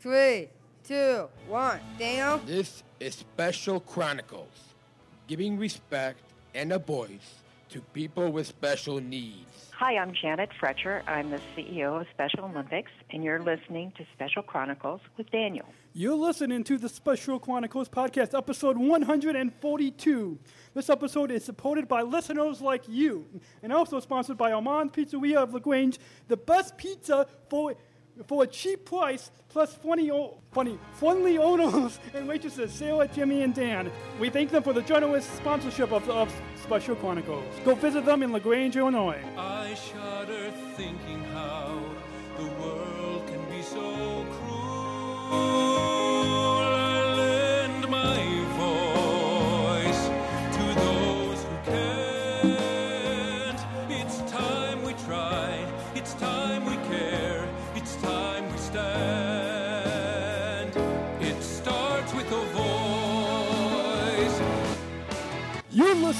three, two, one. Daniel? This is Special Chronicles, giving respect and a voice to people with special needs. Hi, I'm Janet Froetscher. I'm the CEO of Special Olympics, and you're listening to Special Chronicles with Daniel. You're listening to the Special Chronicles podcast, episode 142. This episode is supported by listeners like you, and also sponsored by Armand Pizzeria of LaGrange, the best pizza for for a cheap price, plus funny, funny, friendly owners and waitresses, Sarah, Jimmy, and Dan. We thank them for the generous sponsorship of, of Special Chronicles. Go visit them in LaGrange, Illinois. I shudder thinking how the world can be so cruel.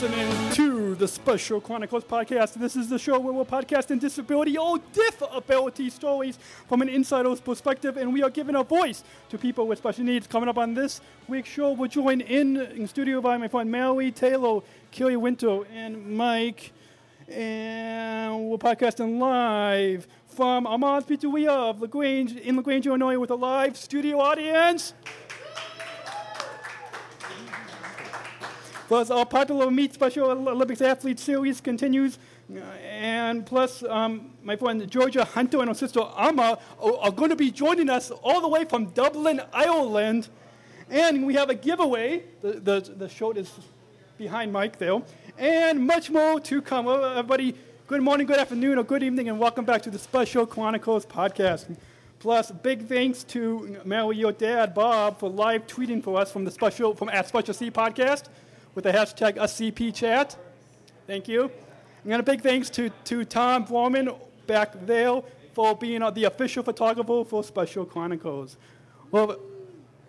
Listening to the Special Chronicles podcast. This is the show where we're podcasting disability or disability stories from an insider's perspective, and we are giving a voice to people with special needs. Coming up on this week's show, we're joined in, in studio by my friend Mary Taylor, Kelly Winter, and Mike. And we're podcasting live from Armand's Pizzeria of LaGrange, in LaGrange, Illinois, with a live studio audience. Plus, our popular Meet Special Olympics Athlete Series continues. And plus, um, my friend Georgia Hunter and her sister Amma are, going to be joining us all the way from Dublin, Ireland. And we have a giveaway. The, the, the short is behind Mike there. And much more to come. Everybody, good morning, good afternoon, or good evening, and welcome back to the Special Chronicles podcast. Plus, big thanks to Mary, your dad, Bob, for live tweeting for us from the special from at Special C podcast with the hashtag SCP chat. Thank you. I'm going to big thanks to, to Tom Foreman back there for being uh, the official photographer for Special Chronicles. Well,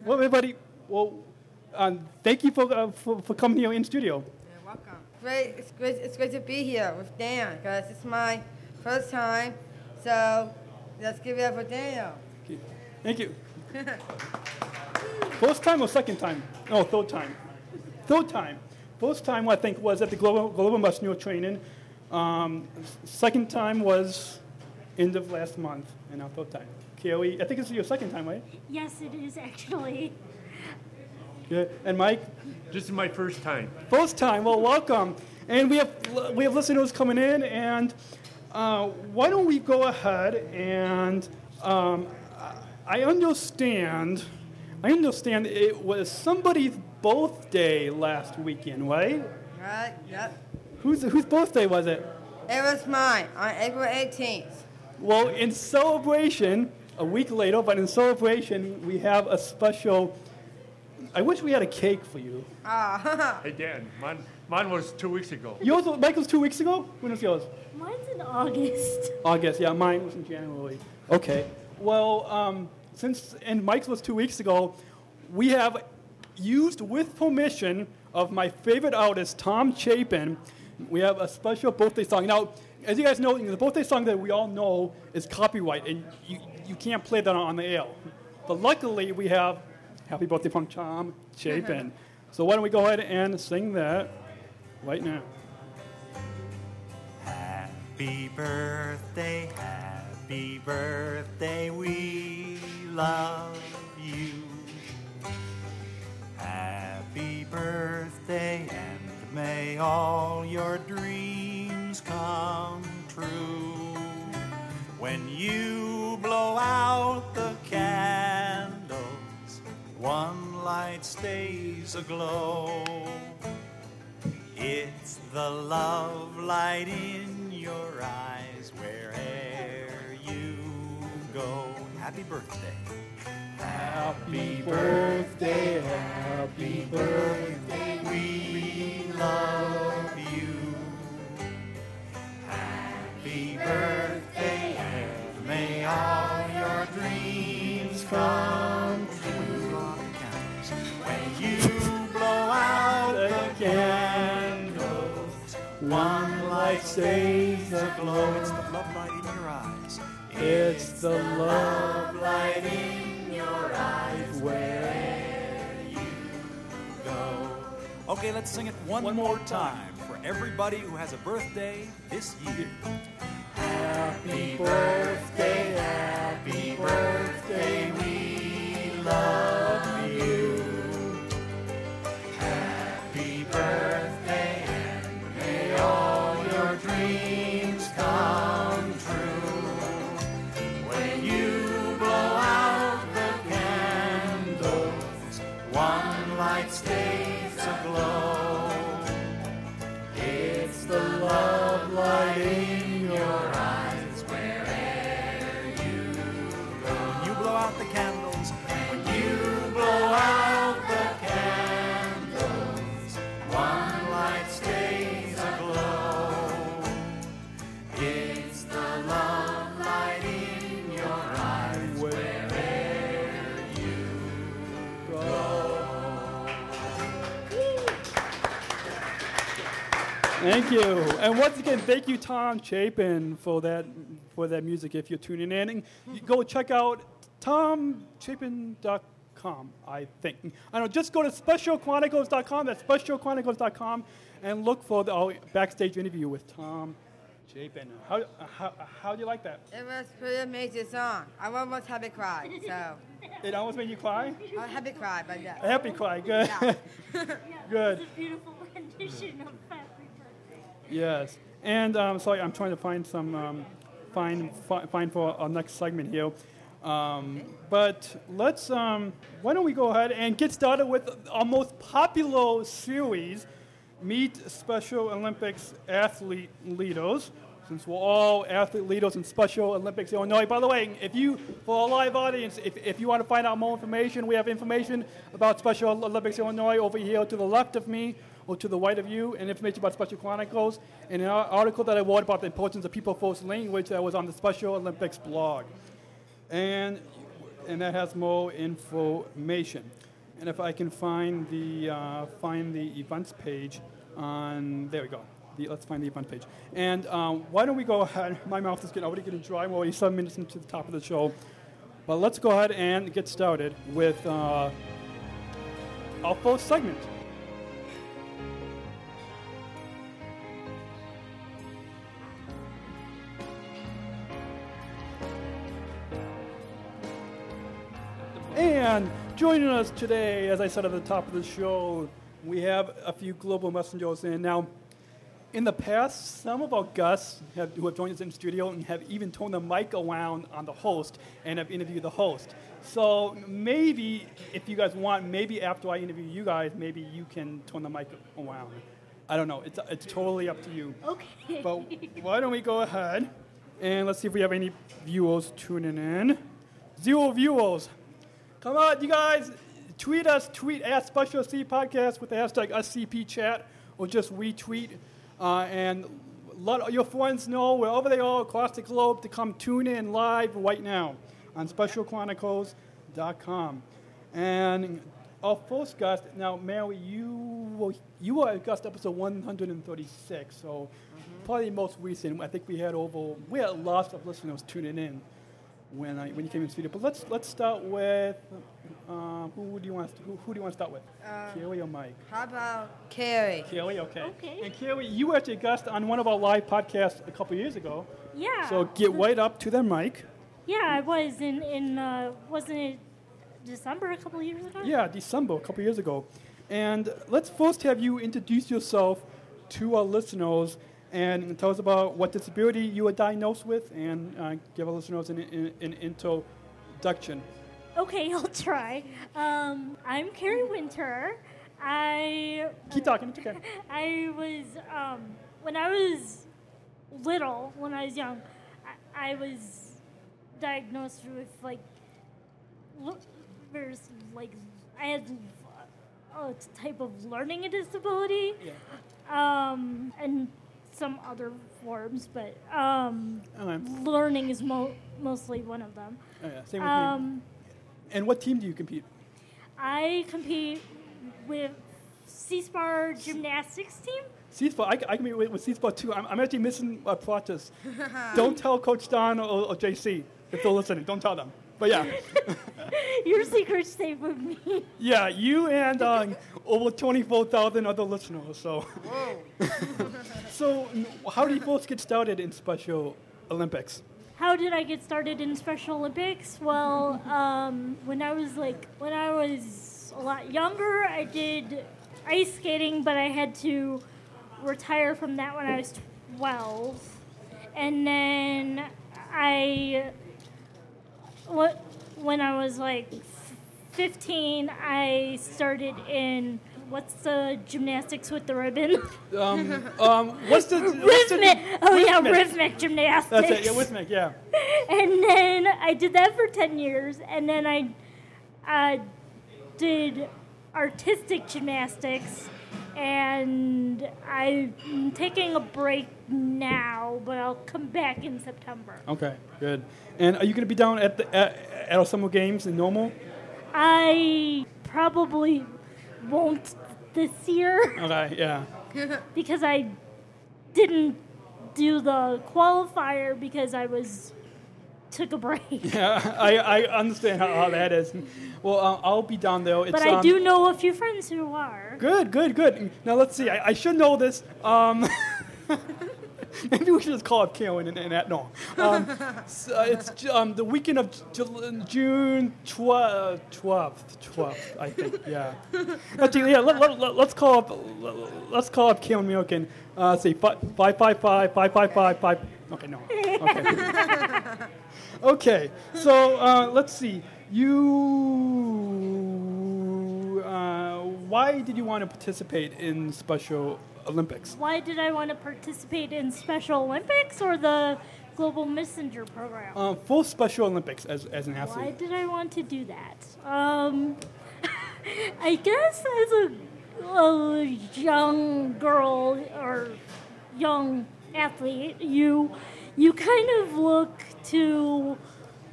well everybody, well, um, thank you for, uh, for, for coming here in studio. You're welcome. Great, it's great, it's great to be here with Dan, because it's my first time. So let's give it up for Daniel. Okay. Thank you. First time or second time? No, third time. Third time. First time I think was at the Global, Global Messenger Training. Um, second time was end of last month, and now third time. Kelly, I think it's your second time, right? Yes, it is actually. Yeah. And Mike, This is my first time. first time. Well, welcome. And we have we have listeners coming in, and uh, why don't we go ahead and um, I understand. I understand it was somebody's birthday last weekend, right? Right? Yep. Whose whose birthday was it? It was mine on April 18th. Well, in celebration, a week later, but in celebration, we have a special. I wish we had a cake for you. Ah, Hey, Dan, mine, mine was two weeks ago. Yours, was- Michael's two weeks ago. When was yours? Mine's in August. August, yeah, mine was in January. Okay. Well, um, since, and Mike's was two weeks ago, we have used with permission of my favorite artist, Tom Chapin, we have a special birthday song. Now, as you guys know, the birthday song that we all know is copyright, and you, you can't play that on the air. But luckily, we have Happy Birthday from Tom Chapin. so why don't we go ahead and sing that right now? Happy birthday, happy birthday, we love you. Happy birthday, and may all your dreams come true. When you blow out the candles, one light stays aglow. It's the love light in your eyes wherever you go. Happy birthday. Happy birthday, happy birthday, we love you. Happy birthday, and may all your dreams come true. When you blow out the candles, one light stays aglow. It's the love light in your eyes. It's the love light in your eyes you go. Okay, let's sing it one, one more time for everybody who has a birthday this year. Happy birthday, happy birthday, we love. Thank you. And once again, thank you, Tom Chapin, for that for that music. If you're tuning in, and you go check out tomchapin.com. I think. I don't know. Just go to specialchronicles.com. That's specialchronicles.com, and look for the oh, backstage interview with Tom Chapin. How how how do you like that? It was pretty amazing song. I almost had to cry, so It almost made you cry. I had to cry, but yeah. A happy cry. Good. Yeah. Yeah, Good. It's a beautiful rendition of Happy Birthday. Yes, and um, sorry, I'm trying to find some um, find fi- find for our next segment here. Um, but let's um, why don't we go ahead and get started with our most popular series, Meet Special Olympics Athlete Leaders. Since we're all athlete leaders in Special Olympics Illinois. By the way, if you, for our live audience, if, if you want to find out more information, we have information about Special Olympics Illinois over here to the left of me or to the right of you, and information about Special Chronicles, and an article that I wrote about the importance of people first language that was on the Special Olympics blog. And, and that has more information. And if I can find the, uh, find the events page on, there we go. The, let's find the event page. And um, why don't we go ahead? My mouth is getting already getting dry. We're already seven minutes into the top of the show. But let's go ahead and get started with uh, our first segment. And joining us today, as I said at the top of the show, we have a few global messengers in. Now, in the past, some of our guests have, who have joined us in the studio and have even turned the mic around on the host and have interviewed the host. So maybe, if you guys want, maybe after I interview you guys, maybe you can turn the mic around. I don't know. It's, it's totally up to you. Okay. But why don't we go ahead and let's see if we have any viewers tuning in. Zero viewers. Come on, you guys. Tweet us. Tweet at Special C Podcast with the hashtag SCP Chat or just retweet. Uh, and let your friends know wherever they are across the globe to come tune in live right now on specialchronicles.com. And our first guest, now, Mary, you were, you were at guest episode 136, so probably the most recent. I think we had over, we had lots of listeners tuning in when, I, when you came in the studio. But let's, let's start with, uh, who, do you want to, who, who do you want to start with? Kelly or Mike? How about Kari? Kelly, okay. Okay. And Kelly, you were actually a guest on one of our live podcasts a couple years ago. Yeah. So get right up to the mic. yeah, I was in in uh, wasn't it December a couple of years ago? Yeah, December, a couple years ago. And let's first have you introduce yourself to our listeners and tell us about what disability you were diagnosed with and uh, give our listeners an, an, an introduction. Okay, I'll try. Um, I'm Kari Winter. I Keep talking, it's okay. I was um, when I was little, when I was young, I, I was diagnosed with like there's like I had a type of learning disability, um, and some other forms, but um, Okay. learning is mo- mostly one of them. Oh, yeah, same with me. Um, And what team do you compete? I compete with C-Spar gymnastics team. C-Sport, I, I compete with, with C-Sport too. I'm, I'm actually missing a practice. Don't tell Coach Don or, or JC if they're listening. Don't tell them. But yeah. Your secret's safe with me. Yeah, you and uh, over 24,000 other listeners. So, so how do you folks get started in Special Olympics? How did I get started in Special Olympics? Well, um, when I was like when I was a lot younger, I did ice skating, but I had to retire from that when I was 12. And then I what when I was like 15, I started in what's the gymnastics with the ribbon? Um, um, what's the what's the- rhythmic. Oh yeah, rhythmic. rhythmic gymnastics. That's it. Yeah, rhythmic. Yeah. and then I did that for 10 years, and then I uh, did artistic gymnastics, and I'm taking a break now, but I'll come back in September. Okay. Good. And are you going to be down at the at, at summer games in Normal? I probably won't this year Okay. Yeah. because I didn't do the qualifier because I was took a break. Yeah. I, I understand how, how that is. Well, uh, I'll be down there. It's, But I um, do know a few friends who are. Good, good, good. Now let's see. I, I should know this. Um, Maybe we should just call up Karen and, and Um, so it's um, the weekend of J- June 12th, 12th, 12th, I think. Yeah. Actually, yeah, let, let, let, us call up, let, us call up Karen Milk and uh, say 555 555 Okay, no. Okay. okay. So uh, let's see. You. Uh, why did you want to participate in special Olympics? Why did I want to participate in Special Olympics or the Global Messenger program? Uh, full Special Olympics as, as an athlete. Why did I want to do that? Um, I guess as a, a young girl or young athlete, you you kind of look to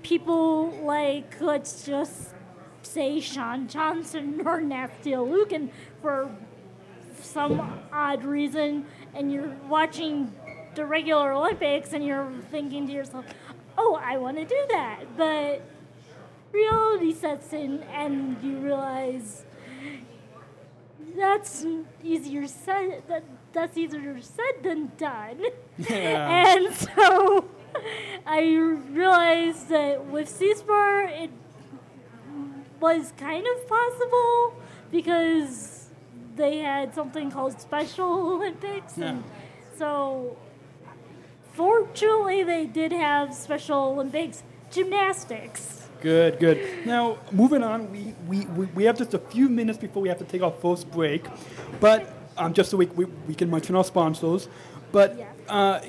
people like let's just say Shawn Johnson or Nastia Liukin for some odd reason, and you're watching the regular Olympics and you're thinking to yourself, "Oh, I want to do that," but reality sets in and you realize that's easier said that that's easier said than done. Yeah. and so I realized that with C-Spar it was kind of possible because they had something called Special Olympics. And so fortunately they did have Special Olympics gymnastics. Good, good. Now, moving on, we, we, we, have just a few minutes before we have to take our first break. But um, just so we, we, we can mention our sponsors. But Yeah. uh,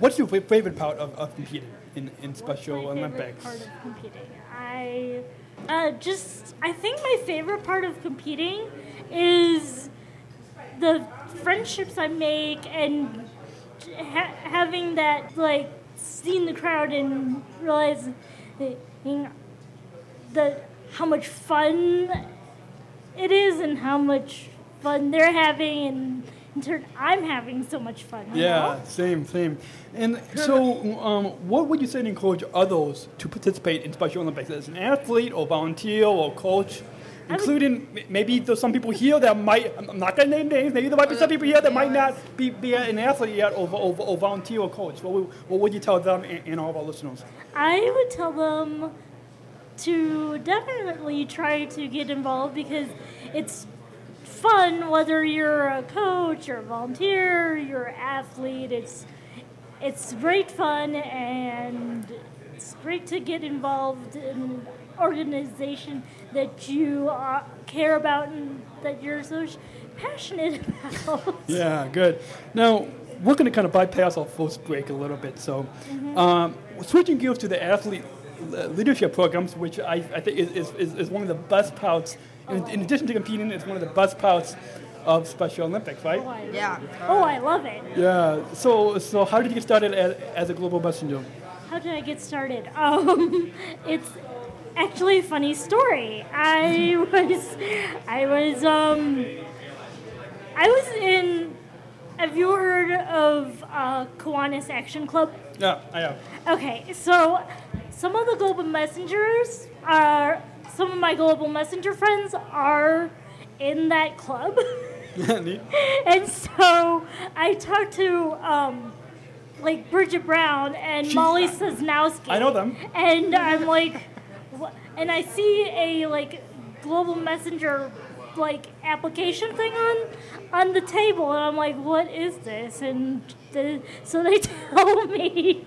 what's your favorite part of, of competing in, in Special What's my favorite Olympics? Part of competing. I uh, just I think my favorite part of competing is the friendships I make and ha- having that like seeing the crowd and realizing that how much fun it is and how much fun they're having and in turn I'm having so much fun. Yeah, know? same, same. And so, um, what would you say to encourage others to participate in Special Olympics as an athlete or volunteer or coach? Including maybe there's some people here that might, I'm not going to name names, maybe there might be some people here that might not be, be an athlete yet or, or, or volunteer or coach. What would, what would you tell them and, and all of our listeners? I would tell them to definitely try to get involved because it's fun whether you're a coach or a volunteer, you're an athlete. It's it's great fun and it's great to get involved in organization that you uh, care about and that you're so sh- passionate about. Yeah, good. Now, we're going to kind of bypass our first break a little bit. So, um, switching gears to the athlete leadership programs, which I, I think is, is, is, is one of the best parts, in, in addition to competing, it's one of the best parts of Special Olympics, right? Oh, I- Yeah. Oh, I love it. Yeah. So, so how did you get started as, as a global messenger? How did I get started? Um, it's actually a funny story. I was, I was, um, I was in. Have you heard of uh, Kiwanis Aktion Club? Yeah, I have. Okay, so some of the global messengers are some of my global messenger friends are in that club. Neat. and so I talked to um, like Bridget Brown and She- Molly Sosnowski. I know them. And I'm like, and I see a like global messenger like application thing on on the table, and I'm like, what is this? And the, so they tell me,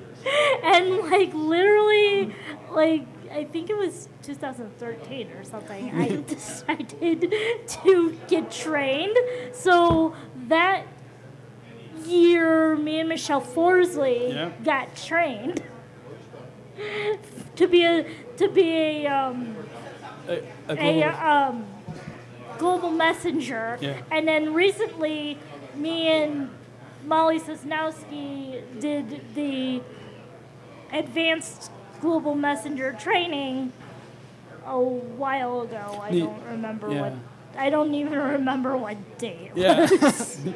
and like literally, like I think it was 2013 or something. I decided to get trained. So that year, me and Michelle Forsley Yeah. got trained to be a to be a um, A, a a global- um, global messenger. Yeah. And then recently, me and Molly Sosnowski did the advanced global messenger training a while ago. I don't remember Yeah. what. I don't even remember what date. it Yeah. was.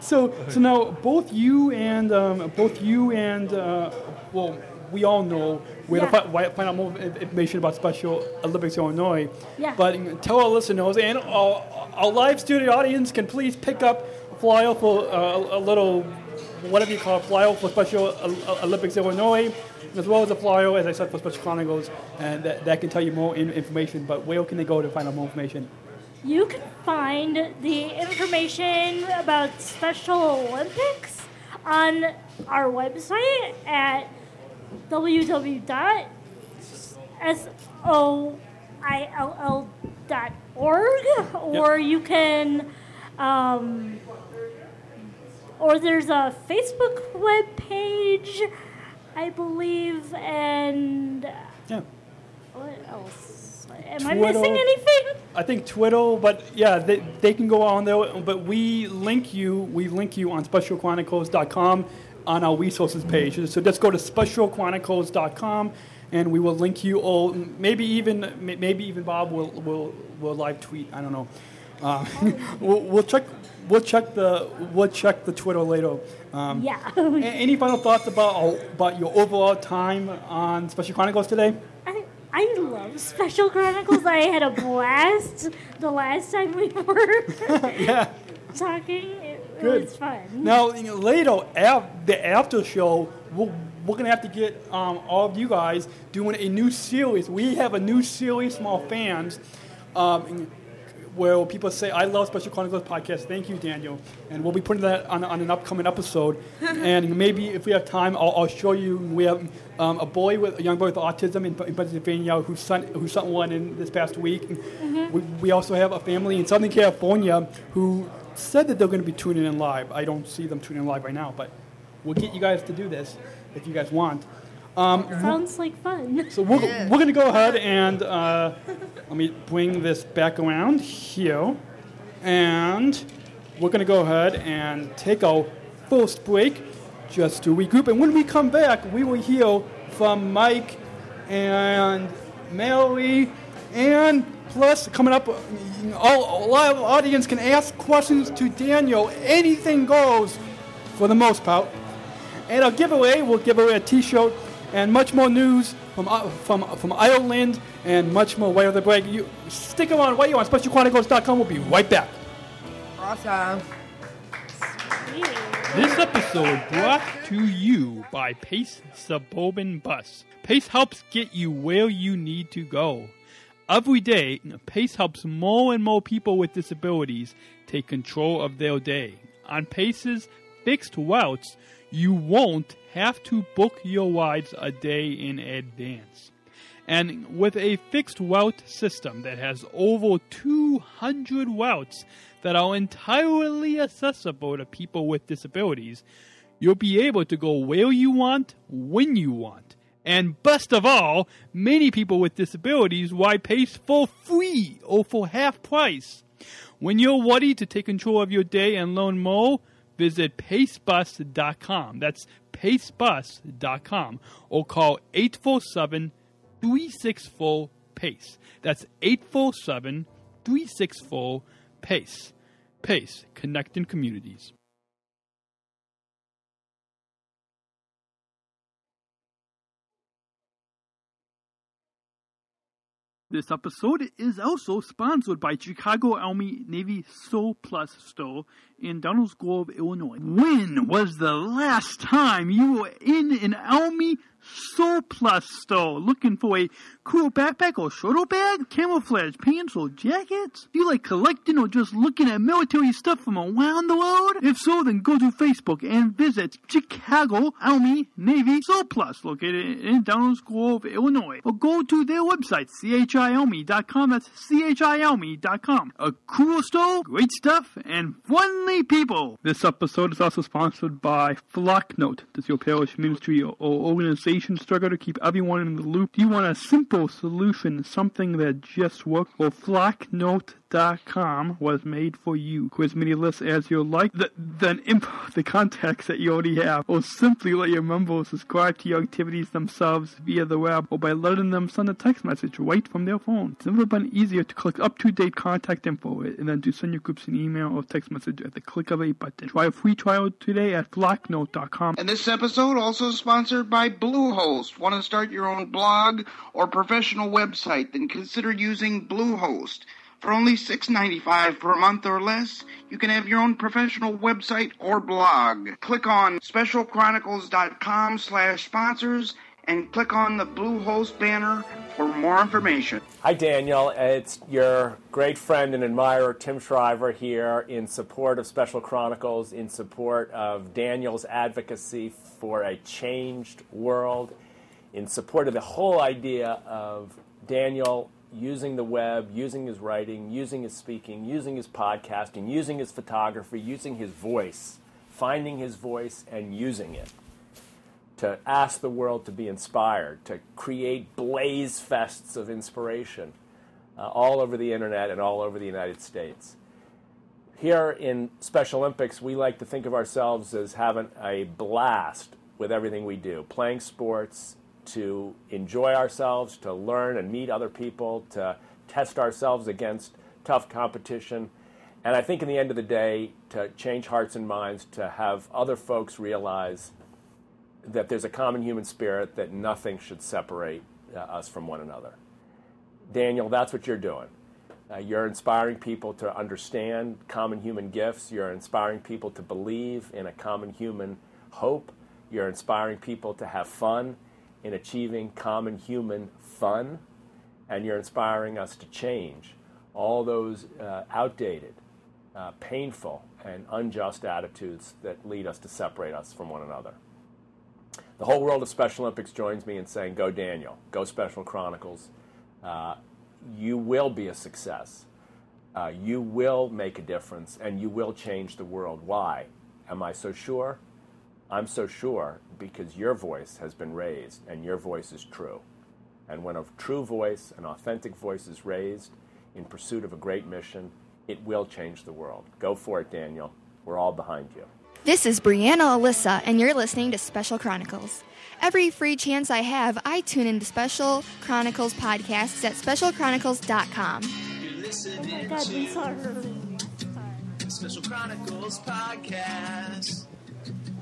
So so now both you and um, both you and uh, well we all know where Yeah. to fi- why- find out more information about Special Olympics Illinois. Yeah. But tell our listeners and our, our live studio audience can please pick up a flyer for uh, a little whatever you call it, flyer for Special Olympics Illinois. As well as a flyer, as I said, for Special Chronicles, and that, that can tell you more in, information. But where can they go to find out more information? You can find the information about Special Olympics on our website at www.soill.org, or you can, um, or there's a Facebook web page, I believe, and Yeah. what else? Am I missing anything? I think Twitter, but yeah, they, they can go on there. But we link you. We link you on specialchronicles.com on our resources page. So just go to specialchronicles.com, and we will link you. Or maybe even maybe even Bob will will, will live tweet. I don't know. Um, we'll, we'll check. We'll check the we'll check the Twitter later. Um, Yeah. any final thoughts about about your overall time on Special Chronicles today? I, I love Special Chronicles. I had a blast the last time we were Yeah. talking. It, Good. was fun. Now, you know, later, af- the after show, we're, we're going to have to get um, all of you guys doing a new series. We have a new series from our fans um, where people say, I love Special Chronicles podcast. Thank you, Daniel. And we'll be putting that on, on an upcoming episode. and maybe if we have time, I'll, I'll show you. We have um, a boy with a young boy with autism in, in Pennsylvania who sent, who sent one in this past week. We, we also have a family in Southern California who said that they're going to be tuning in live. I don't see them tuning in live right now, but we'll get you guys to do this if you guys want. Um, Sounds like fun. so we're, we're going to go ahead and uh, let me bring this back around here. And we're going to go ahead and take our first break just to regroup. And when we come back, we will hear from Mike and Mary and plus coming up, all, a live audience can ask questions to Daniel. Anything goes for the most part. And a giveaway, we'll give away a T-shirt and much more news from uh, from from Ireland and much more right of the break. You stick around right here on SpecialChronicles.com. We'll be right back. Awesome. This episode brought to you by Pace Suburban Bus. Pace helps get you where you need to go. Every day, Pace helps more and more people with disabilities take control of their day. On Pace's fixed routes, you won't have to book your rides a day in advance. And with a fixed route system that has over 200 routes that are entirely accessible to people with disabilities, you'll be able to go where you want, when you want. And best of all, many people with disabilities ride Pace for free or for half price. When you're ready to take control of your day and learn more, visit pacebus.com. That's pacebus.com or call 847 364 PACE. That's 847 364 PACE. PACE, connecting communities. This episode is also sponsored by Chicago Army Navy Surplus Store in Downers Grove, Illinois. When was the last time you were in an Army Surplus store looking for a cool backpack or shoulder bag, camouflage pants or jackets? Do you like collecting or just looking at military stuff from around the world? If so, then go to Facebook and visit Chicago Army Navy Surplus, located in Downers Grove, Illinois. Or go to their website, chiarmy.com. That's chiarmy.com. A cool store, great stuff, and friendly people. This episode is also sponsored by Flocknote. Does your parish ministry or organization struggle to keep everyone in the loop? Do you want a simple solution, something that just works? Well, Flocknote com was made for you. Quiz many lists as you like. The, then input the contacts that you already have, or simply let your members subscribe to your activities themselves via the web, or by letting them send a text message right from their phone. It's never been easier to collect up-to-date contact info and then to send your groups an email or text message at the click of a button. Try a free trial today at flocknote.com. And this episode also sponsored by Bluehost. Want to start your own blog or professional website? Then consider using Bluehost. For only $6.95 per month or less, you can have your own professional website or blog. Click on specialchronicles.com slash sponsors and click on the Bluehost banner for more information. Hi, Daniel. It's your great friend and admirer, Tim Shriver, here in support of Special Chronicles, in support of Daniel's advocacy for a changed world, in support of the whole idea of Daniel using the web, using his writing, using his speaking, using his podcasting, using his photography, using his voice, finding his voice and using it to ask the world to be inspired, to create blaze fests of inspiration uh, all over the internet and all over the United States. Here in Special Olympics, we like to think of ourselves as having a blast with everything we do, playing sports, to enjoy ourselves, to learn and meet other people, to test ourselves against tough competition. And I think in the end of the day, to change hearts and minds, to have other folks realize that there's a common human spirit, that nothing should separate uh, us from one another. Daniel, that's what you're doing. Uh, you're inspiring people to understand common human gifts. You're inspiring people to believe in a common human hope. You're inspiring people to have fun in achieving common human fun, and you're inspiring us to change all those uh, outdated, uh, painful, and unjust attitudes that lead us to separate us from one another. The whole world of Special Olympics joins me in saying, Go Daniel, go Special Chronicles. Uh, you will be a success. Uh, you will make a difference, and you will change the world. Why? Am I so sure? I'm so sure because your voice has been raised and your voice is true. And when a true voice, an authentic voice is raised in pursuit of a great mission, it will change the world. Go for it, Daniel. We're all behind you. This is Brianna Alyssa, and you're listening to Special Chronicles. Every free chance I have, I tune into Special Chronicles podcasts at specialchronicles.com. Oh my god, we saw her. Special Chronicles podcast.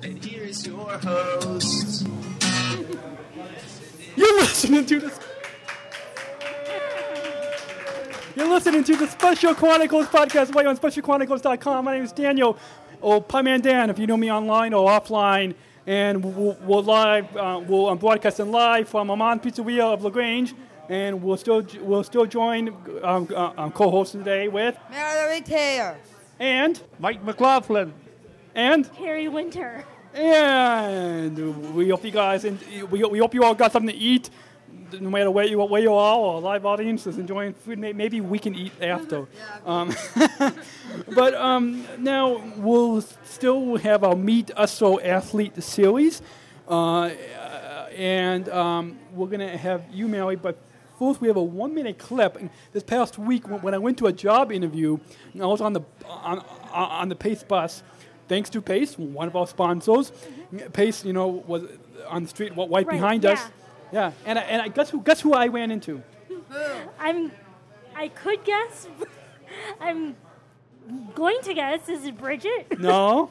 And here is your host. You're listening to this. You're listening to the Special Chronicles podcast right on specialchronicles.com. My name is Daniel, or Pieman Dan, if you know me online or offline. And we'll, we'll live, uh, we'll I'm broadcasting live from Armand Pizzeria of Lagrange, and we'll still we'll still join um, uh, um, co-hosting today with Mallory Taylor. and Mike McLaughlin. and Kari Winter. And we hope you guys and we, we hope you all got something to eat. No matter where you where you are, or live audience is enjoying food, maybe we can eat after. Um, but um, now we'll still have our Meet Us So Athlete series, uh, and um, we're gonna have you, Mary. But first, we have a one-minute clip. And this past week, when when I went to a job interview, I was on the on, on the Pace bus. Thanks to Pace, one of our sponsors. Mm-hmm. Pace, you know, was on the street right Right, behind yeah. us. Yeah, and I, and I, guess who guess who I ran into? I'm. I could guess. I'm going to guess. Is it Bridget? No,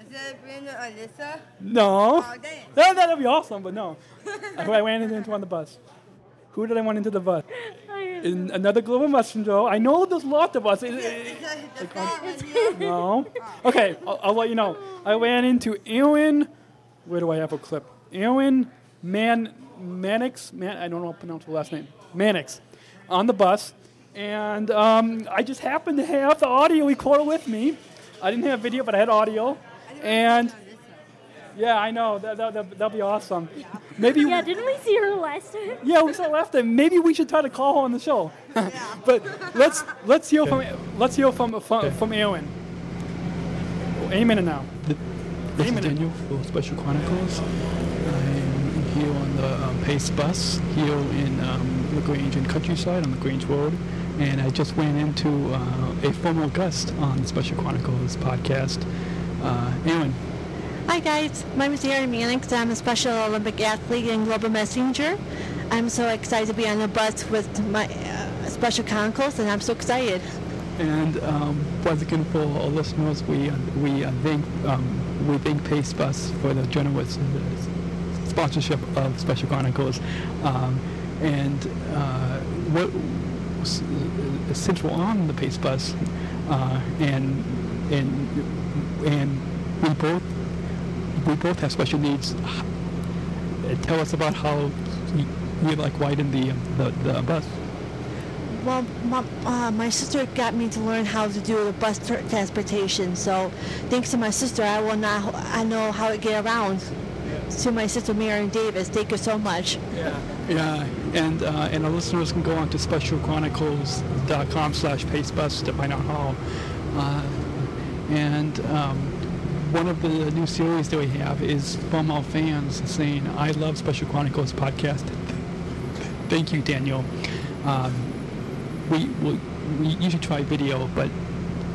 Is it Brenda Alyssa? no. Oh, dang. That that'd be awesome, but no. who I ran into on the bus. Who did I want into the bus? In another global messenger. I know there's lots of us. It- it- no. Okay, I'll, I'll let you know. I ran into Erin. Where do I have a clip? Erin Man Mannix. Man, I don't know how to pronounce the last name. Mannix, on the bus, and um, I just happened to have the audio recorder with me. I didn't have video, but I had audio, and yeah, I know that that that that'll be awesome. Maybe Yeah, didn't we see her last time? yeah, we saw her last time. Maybe we should try to call her on the show. Yeah. but let's let's hear from let's hear from from, from Erin. Any minute now. This is Daniel for Special Chronicles. I'm here on the um, Pace bus here in um, LaGrange and Countryside on the Grange Road, and I just ran into uh, a former guest on the Special Chronicles podcast, uh, Erin. Hi guys, my name is Erin Mannix. I'm a Special Olympic athlete and global messenger. I'm so excited to be on the bus with my uh, Special Chronicles, and I'm so excited. And um, once again, for our listeners, we we uh, thank um, we thank Pace Bus for the generous uh, sponsorship of Special Chronicles. Um, and uh, what uh, since we're on the Pace Bus, and and and we both we both have special needs. Tell us about how you, you like riding the, the the bus. Well, my, uh, my sister got me to learn how to do the bus tra- transportation. So, thanks to my sister, I will now I know how to get around. To my sister Marion Davis, thank you so much. Yeah. Yeah, and uh, and our listeners can go on to specialchronicles.com slash pacebus to find out how. Uh, and um, one of the new series that we have is from our fans saying, I love Special Chronicles podcast. Thank you, Daniel. Um, we, we, we usually try video, but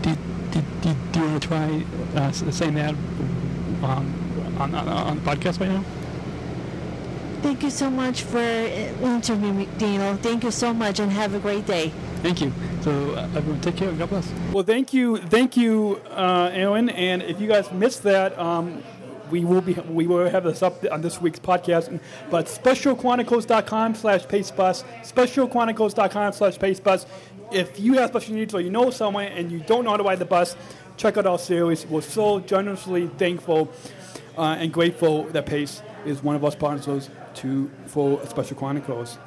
do, do, do, do you want to try uh, saying that um, on, on, on the podcast right now? Thank you so much for interviewing me, Dino. Thank you so much, and have a great day. Thank you. So uh, everyone take care and God bless. Well, thank you, thank you, uh, Erin. And if you guys missed that, um, we will be we will have this up on this week's podcast. But specialchronicles.com slash pacebus, specialchronicles.com slash pacebus. If you have special needs or you know someone and you don't know how to ride the bus, check out our series. We're so generously thankful uh, and grateful that Pace is one of our sponsors to for Special Chronicles.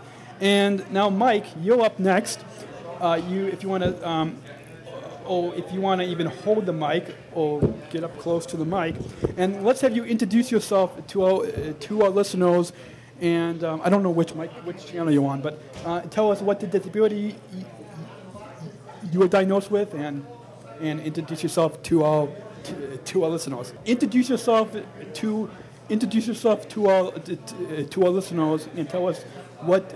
And now, Mike, you're up next. Uh, you, if you want to, um, or if you want to even hold the mic or get up close to the mic, and let's have you introduce yourself to our uh, to our listeners. And um, I don't know which mic, which channel you're on, but uh, tell us what the disability you were diagnosed with, and and introduce yourself to our to, to our listeners. Introduce yourself to introduce yourself to our to, to our listeners, and tell us what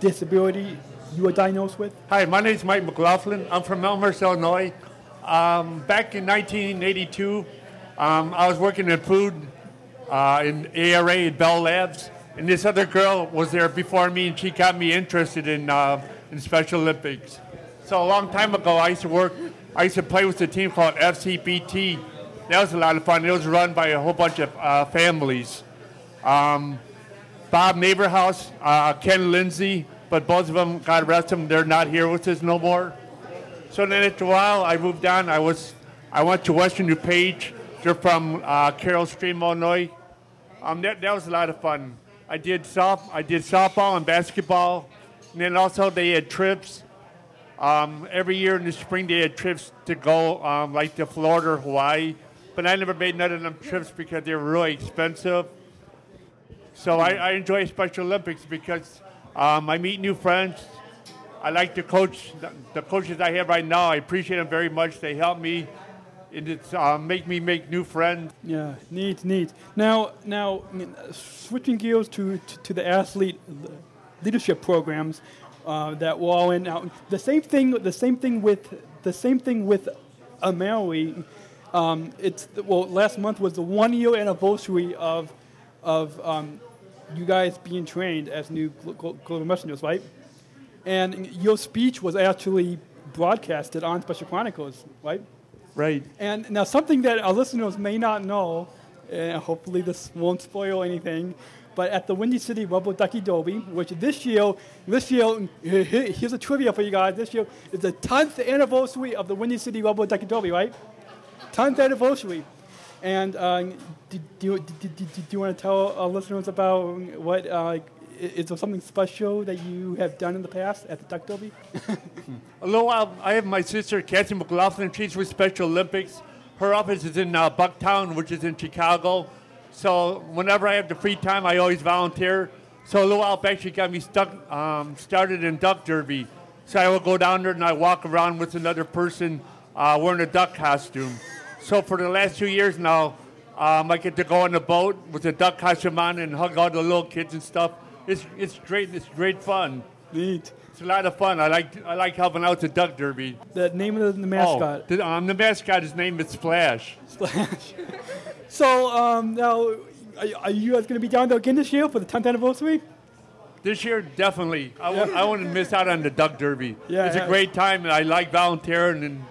disability you were diagnosed with. Hi, my name is Mike McLaughlin. I'm from Elmhurst, Illinois. Um, back in 1982, um, I was working in food uh, in ARA at Bell Labs, and this other girl was there before me, and she got me interested in uh, in Special Olympics. So a long time ago, I used to work. I used to play with a team called FCBT. That was a lot of fun. It was run by a whole bunch of uh, families. Um, Bob Neighborhouse, uh, Ken Lindsay, but both of them, God rest them, they're not here with us no more. So then after a while, I moved on. I was, I went to Western DuPage. They're from uh, Carol Stream, Illinois. Um, that, that was a lot of fun. I did soft, I did softball and basketball, and then also they had trips. Um, every year in the spring, they had trips to go, um, like to Florida or Hawaii. But I never made none of them trips because they were really expensive. So I, I enjoy Special Olympics because um, I meet new friends. I like the coach, the, coaches I have right now. I appreciate them very much. They help me, and it's uh, make me make new friends. Yeah, neat, neat. Now, now, switching gears to, to, to the athlete leadership programs uh, that we're all in now. The same thing, the same thing with the same thing with Amari. Um, it's well, last month was the one year anniversary of of um, you guys being trained as new glo- glo- global messengers, right? And your speech was actually broadcasted on Special Chronicles, right? Right. And now something that our listeners may not know, and hopefully this won't spoil anything, but at the Windy City Rubber Ducky Derby, which this year, this year, he- he- here's a trivia for you guys. This year is the 10th anniversary of the Windy City Rubber Ducky Derby, right? 10th anniversary. And uh, do, do, do, do, you want to tell our listeners about what, uh, is there something special that you have done in the past at the Duck Derby? Hello, I have my sister, Kathy McLaughlin. She's with Special Olympics. Her office is in uh, Bucktown, which is in Chicago. So whenever I have the free time, I always volunteer. So a little while back, she got me stuck, um, started in duck derby. So I will go down there and I walk around with another person uh, wearing a duck costume. So for the last two years now, um, I get to go on the boat with the duck on and hug all the little kids and stuff. It's, it's great. It's great fun. Neat. It's a lot of fun. I like I like helping out the duck derby. The name of the mascot. Oh, the, um, the mascot, his name is Splash. Splash. So um, now, are, are you guys going to be down there again this year for the 10th anniversary? This year, definitely. I w- I wouldn't miss out on the duck derby. Yeah, it's yeah. a great time, and I like volunteering, and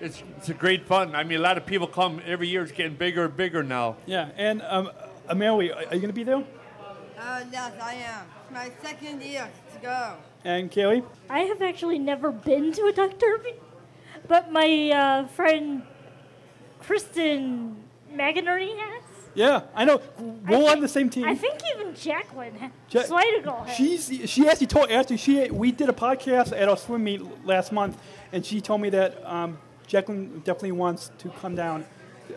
it's it's a great fun. I mean, a lot of people come every year. It's getting bigger and bigger now. Yeah, and um, Ameli, are you going to be there? Uh, yes, I am. It's my second year to go. And Kaylee? I have actually never been to a duck derby, but my uh, friend Kristen McInerney has. Yeah, I know. We're on the same team. I think even Jacqueline ha- Ja- Swidegal has. She's she actually told actually she we did a podcast at our swim meet last month, and she told me that um, Jacqueline definitely wants to come down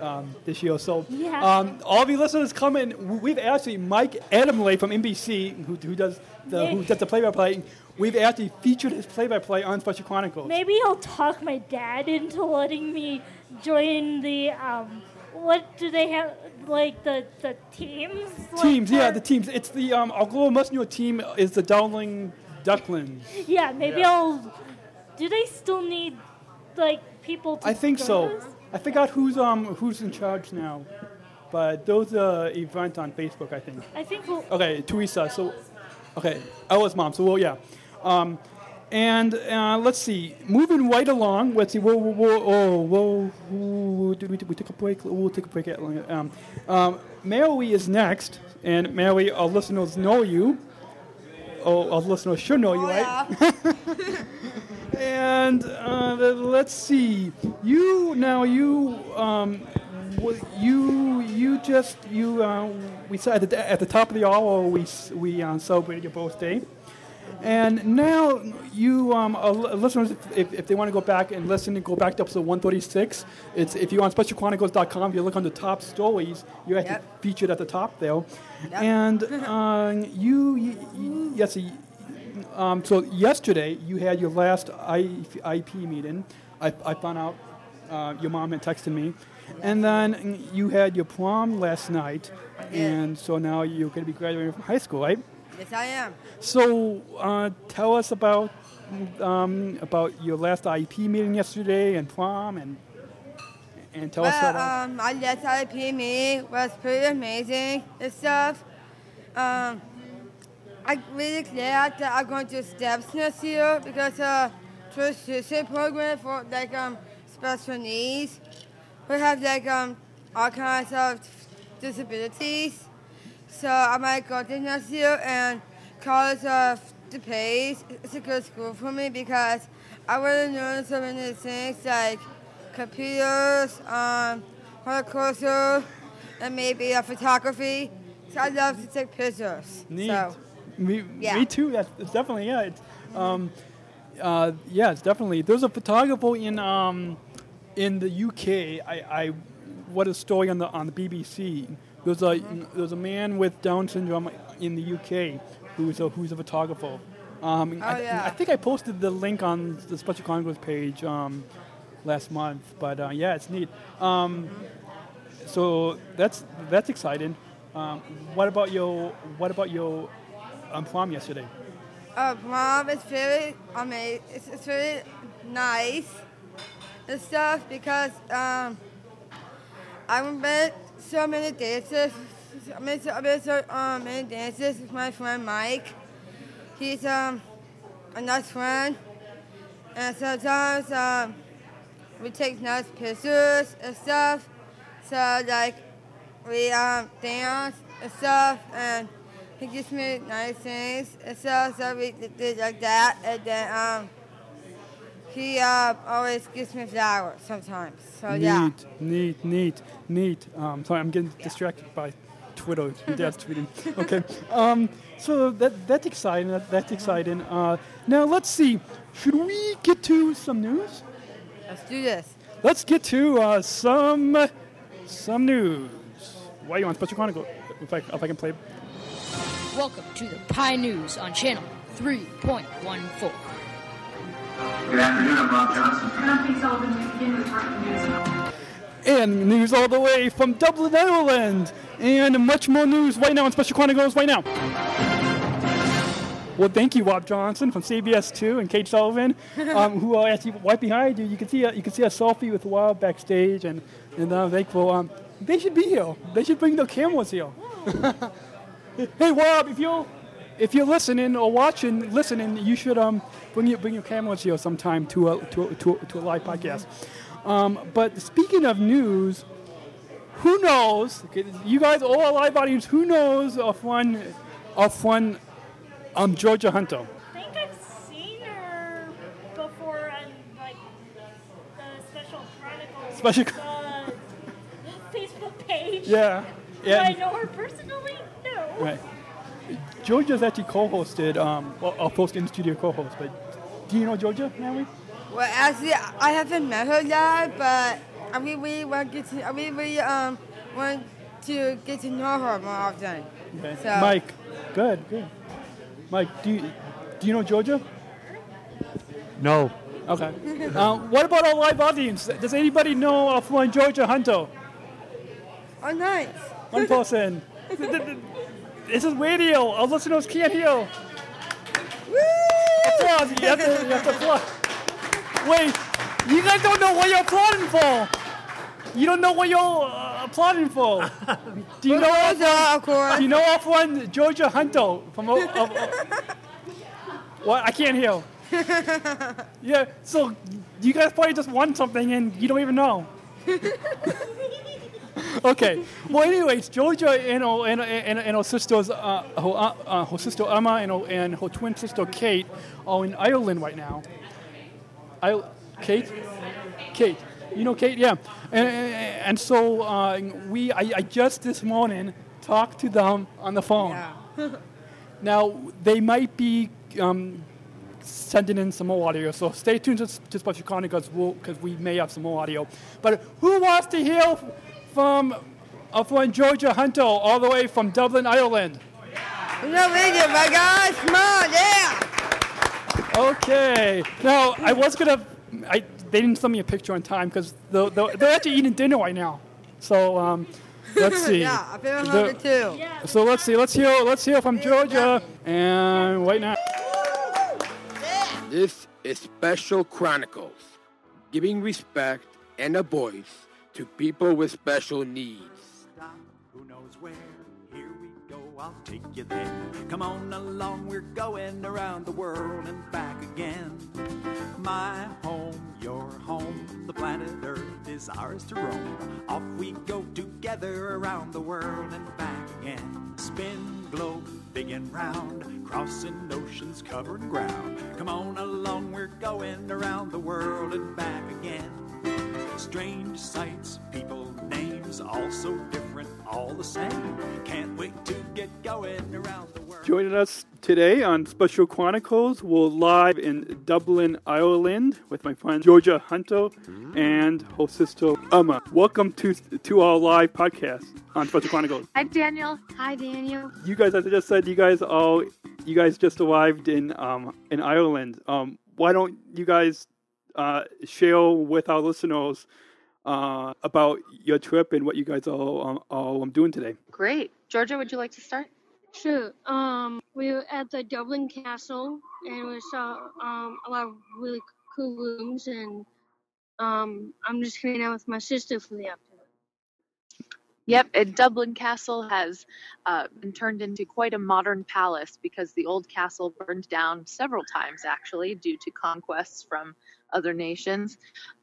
um, this year. So Yeah. um, all of you listeners come in. We've actually Mike Adamle from NBC who, who does the who does the play-by-play. We've actually featured his play-by-play on Special Chronicles. Maybe I'll talk my dad into letting me join the um. What do they have? Like the the teams? Like Teams, yeah, the teams. It's the um, our global messenger team is the Dowling Ducklings. Yeah, maybe Yeah. I'll. Do they still need like people to? I think join so. us? I forgot who's um who's in charge now, but those uh event on Facebook, I think. I think we'll. Okay, Teresa. So, okay, Ella's mom. So, well, yeah. Um, and uh, let's see. Moving right along. Let's see. Whoa, whoa, whoa, oh, whoa, whoa, Did we, we took a break? We'll take a break. At, um, um, Mary is next, and Mary, our listeners know you. Oh, our listeners should know you, right? and uh, let's see. You now you um, you you just you uh, we said at the, at the top of the hour we we uh, celebrated your birthday, and now you um, uh, listeners if, if they want to go back and listen and go back to episode 136, it's if you're on specialchronicles.com, if you look on the top stories, you're actually Yep. featured at the top there, Yep. and uh, you, you, you yes. Um, so yesterday you had your last IP meeting. I, I found out uh, your mom had texted me, and then you had your prom last night, and so now you're going to be graduating from high school, right? Yes, I am. So uh, tell us about um, about your last IP meeting yesterday and prom, and and tell us well, about. um, my last IP meeting was pretty amazing and stuff. Um, I'm really glad that I'm going to STEPS next year because uh, transition program for like um special needs. We have like um all kinds of disabilities. So I might go there next year and College of DuPage is a good school for me because I want to learn so many things like computers, um, horticulture, and maybe uh, photography. So I love to take pictures. Neat. So, me, yeah. me too. That's it's definitely yeah. It's, um, uh, yeah, it's definitely. There's a photographer in um, in the UK. I, I what a story on the on the BBC. There's a there's a man with Down syndrome in the UK who's a who's a photographer. Um, Oh, I, yeah. I think I posted the link on the Special Chronicles page um, last month. But uh, yeah, it's neat. Um, so that's that's exciting. Um, what about your what about your um, prom yesterday? uh, prom is very amazing. It's, it's very nice and stuff because um, I went so many dances. I made so, I made so um, many dances with my friend Mike. He's um, a nice friend, and sometimes um, we take nice pictures and stuff. So like we um, dance and stuff, and he gives me nice things and stuff, so we did like that. And then um, he uh, always gives me flowers sometimes. So yeah. Neat, neat, neat, neat. Um, sorry, I'm getting distracted by Twitter. Dad's tweeting. Okay. Um, so that that's exciting. That, that's exciting. Uh, now let's see. Should we get to some news? Let's do this. Let's get to uh, some some news. Why you on Special Chronicle? If I, if I can play. Welcome to the Pie News on channel 3.14. Good afternoon, I'm Rob Johnson. And I'm Kate Sullivan. We begin with breaking news. And news all the way from Dublin, Ireland. And much more news right now on Special Chronicles right now. Well, thank you, Rob Johnson from CBS2 and Kate Sullivan, um, who are actually right behind you. You can see a, you can see a selfie with Rob backstage, and and uh, thankful. Um, they should be here. They should bring their cameras here. hey, Rob, if you're if you're listening or watching, listening, you should um, bring your bring your cameras here sometime to a to a, to a, to a live podcast. Um, but speaking of news, who knows? You guys, all our live audience, who knows of one of one um, Georgia Hunter? I think I've seen her before on like the Special Chronicles. Special- the Facebook page. Yeah, yeah. I know her personally? No. Right. Georgia's actually co-hosted, um, well, a post in studio co-host. But do you know Georgia, Natalie? Well, actually, I haven't met her yet, but I really, really want to get to, I really, really um, want to get to know her more often. Okay. So, Mike, good, good. Mike, do you, do you know Georgia? No. Okay. um, what about our live audience? Does anybody know of one Georgia Hunter? Oh, nice. One person. this is radio. Our listeners can't hear. Applause. You have, to, you have to applaud. Wait, you guys don't know what you're applauding for. You don't know what you're uh, applauding for. Do you know of one, of course. Do you know of one Georgia Hunter from? o- of- of- what? I can't hear. Yeah. So you guys probably just won something and you don't even know. okay. Well, anyways, Georgia and her, and, and, and her sisters, uh, her, uh, uh, her sister Emma and her, and her twin sister Kate, are in Ireland right now. I, Kate, Kate, you know Kate, yeah. And, and, so uh, we, I, I just this morning talked to them on the phone. now they might be um, sending in some more audio, so stay tuned to, to Special Chronicles because we may have some more audio. But who wants to hear from from Georgia Hunter all the way from Dublin, Ireland? No video, my guys. Come on, yeah. Okay. Now I was gonna. I they didn't send me a picture on time because they're, they're, they're actually eating dinner right now. So um, let's see. yeah, I feel The- hungry too. So let's see. Let's hear. Let's hear from Georgia. And right now. This is Special Chronicles, giving respect and a voice to people with special needs. Who knows where? Here we go, I'll take you there. Come on along, we're going around the world and back again. My home, your home, the planet Earth is ours to roam. Off we go together around the world and back again. Spin globe, big and round, crossing oceans, covering ground. Come on along, we're going around the world and back again. Strange sights, people, names, all so different, all the same. Can't wait to get going around the world. Joining us today on Special Chronicles, we're live in Dublin, Ireland, with my friend Georgia Hunter and her sister Emma. Welcome to to our live podcast on Special Chronicles. Hi, Daniel. Hi, Daniel. You guys, as I just said, you guys all you guys just arrived in um, in Ireland. Um, why don't you guys uh, share with our listeners uh, about your trip and what you guys are, um, are um, doing today? Great. Georgia, would you like to start? Sure. Um, we were at the Dublin Castle and we saw um, a lot of really cool rooms, and um, I'm just hanging out with my sister for the afternoon. Yep, and Dublin Castle has uh, been turned into quite a modern palace because the old castle burned down several times actually due to conquests from other nations.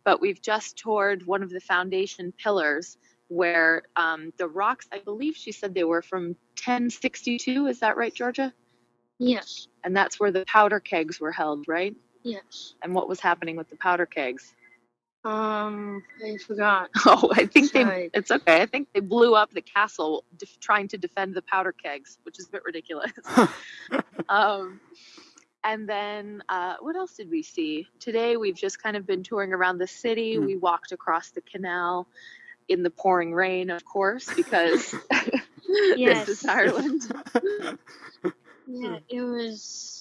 But we've just toured one of the foundation pillars where um, the rocks, I believe she said they were from 1062. Is that right, Georgia? Yes. And that's where the powder kegs were held, right? Yes. And what was happening with the powder kegs? Um, I forgot. Oh, I think Sorry. they. It's okay. I think they blew up the castle def- trying to defend the powder kegs, which is a bit ridiculous. um, and then uh, what else did we see today? We've just kind of been touring around the city. Hmm. We walked across the canal in the pouring rain, of course, because this is Ireland. Yeah, it was.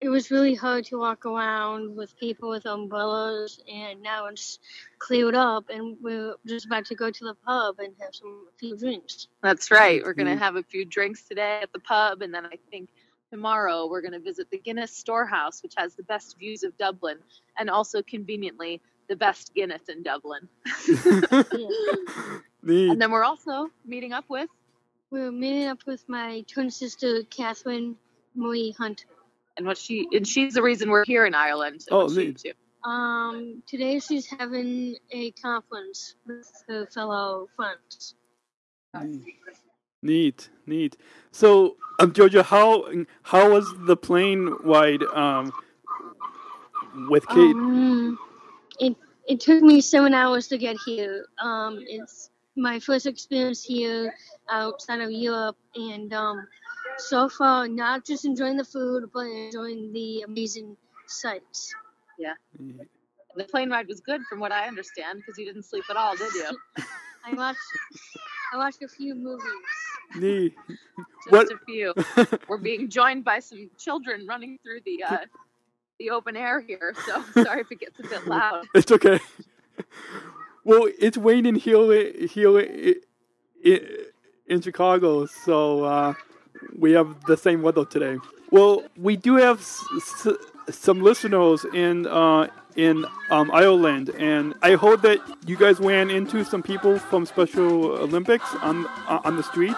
It was really hard to walk around with people with umbrellas, and now it's cleared up, and we're just about to go to the pub and have some a few drinks. That's right. We're gonna Mhm. have a few drinks today at the pub, and then I think tomorrow we're gonna visit the Guinness Storehouse, which has the best views of Dublin, and also conveniently the best Guinness in Dublin. Neat. And then we're also meeting up with. We're meeting up with my twin sister Catherine Marie Hunt. And what she and she's the reason we're here in Ireland. Oh, what's she neat. Um, today she's having a conference with her fellow friends. Neat, neat. So, um, Georgia, how how was the plane ride um, with Kate? Um, it it took me seven hours to get here. Um, it's my first experience here outside of Europe, and um, so far, not just enjoying the food, but enjoying the amazing sights. Yeah. The plane ride was good, from what I understand, because you didn't sleep at all, did you? I watched I watched a few movies. Just What? a few. We're being joined by some children running through the uh, the open air here, so sorry if it gets a bit loud. It's okay. Well, it's raining here here in Chicago, so uh, we have the same weather today. Well, we do have s- s- some listeners in uh, in um, Ireland, and I hope that you guys ran into some people from Special Olympics on uh, on the street.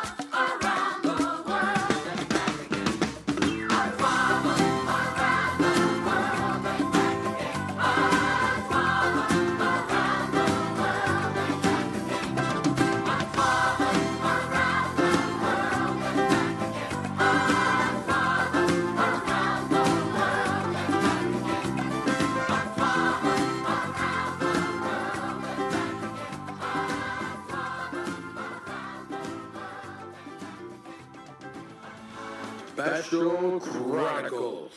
Chronicles.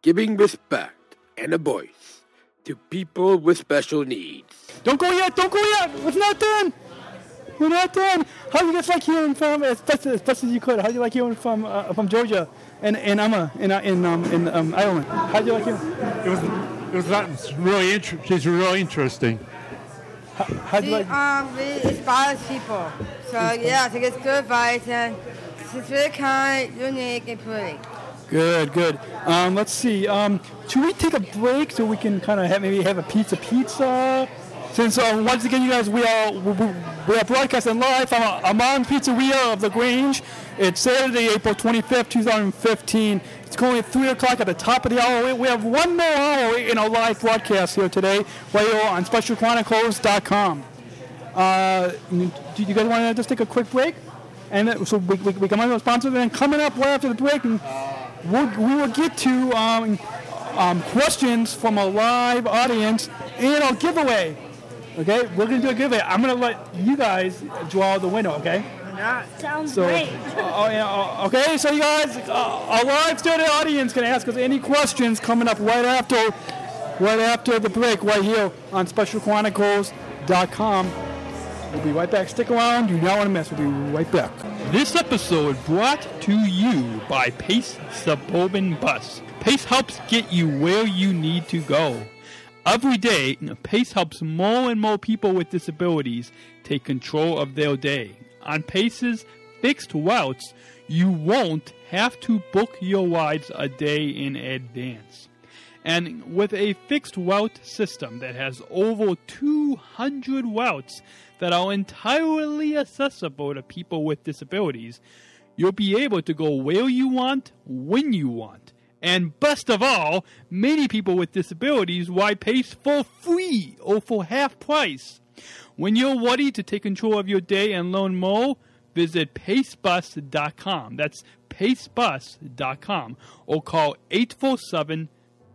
Giving respect and a voice to people with special needs. Don't go yet! Don't go yet! It's not done! We're not done! How do you guys like hearing from, as best, as best as you could, how do you like hearing from uh, from Georgia and, and Emma in, uh, in, um, in um, Ireland? How do you like hearing? It was it was not really inter- she's really interesting. How She um, really inspires people. So yeah, I think it's good advice and she's really kind, unique, and pretty. Good, good. Um, let's see. Um, should we take a break so we can kind of have, maybe have a pizza pizza? Since uh, once again, you guys, we are we, are broadcasting live from uh, Armand Pizzeria of LaGrange. It's Saturday, April 25th, 2015. It's currently three o'clock at the top of the hour. We- have one more hour in our live broadcast here today, right here on SpecialChronicles.com. Uh, do you guys want to just take a quick break? And so we, we, we come on to sponsor, and then coming up right after the break, and we'll, we will get to um, um, questions from a live audience and a giveaway. Okay, we're gonna do a giveaway. I'm gonna let you guys draw the winner. Okay. Sounds So, great. uh, oh, uh, okay, so you guys, uh, our live studio audience can ask us any questions coming up right after, right after the break, right here on SpecialChronicles.com. We'll be right back. Stick around. You don't want to miss. We'll be right back. This episode brought to you by Pace Suburban Bus. Pace helps get you where you need to go. Every day, Pace helps more and more people with disabilities take control of their day. On Pace's fixed routes, you won't have to book your rides a day in advance. And with a fixed route system that has over 200 routes that are entirely accessible to people with disabilities, you'll be able to go where you want, when you want. And best of all, many people with disabilities ride Pace for free or for half price. When you're ready to take control of your day and learn more, visit pacebus.com. That's pacebus.com or call 847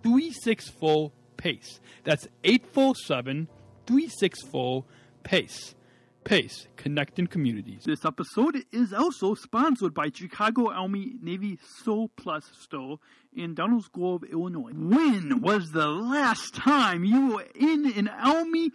364 PACE. That's 847 364 PACE. PACE, connecting communities. This episode is also sponsored by Chicago Army Navy Surplus Store in Downers Grove, Illinois. When was the last time you were in an Army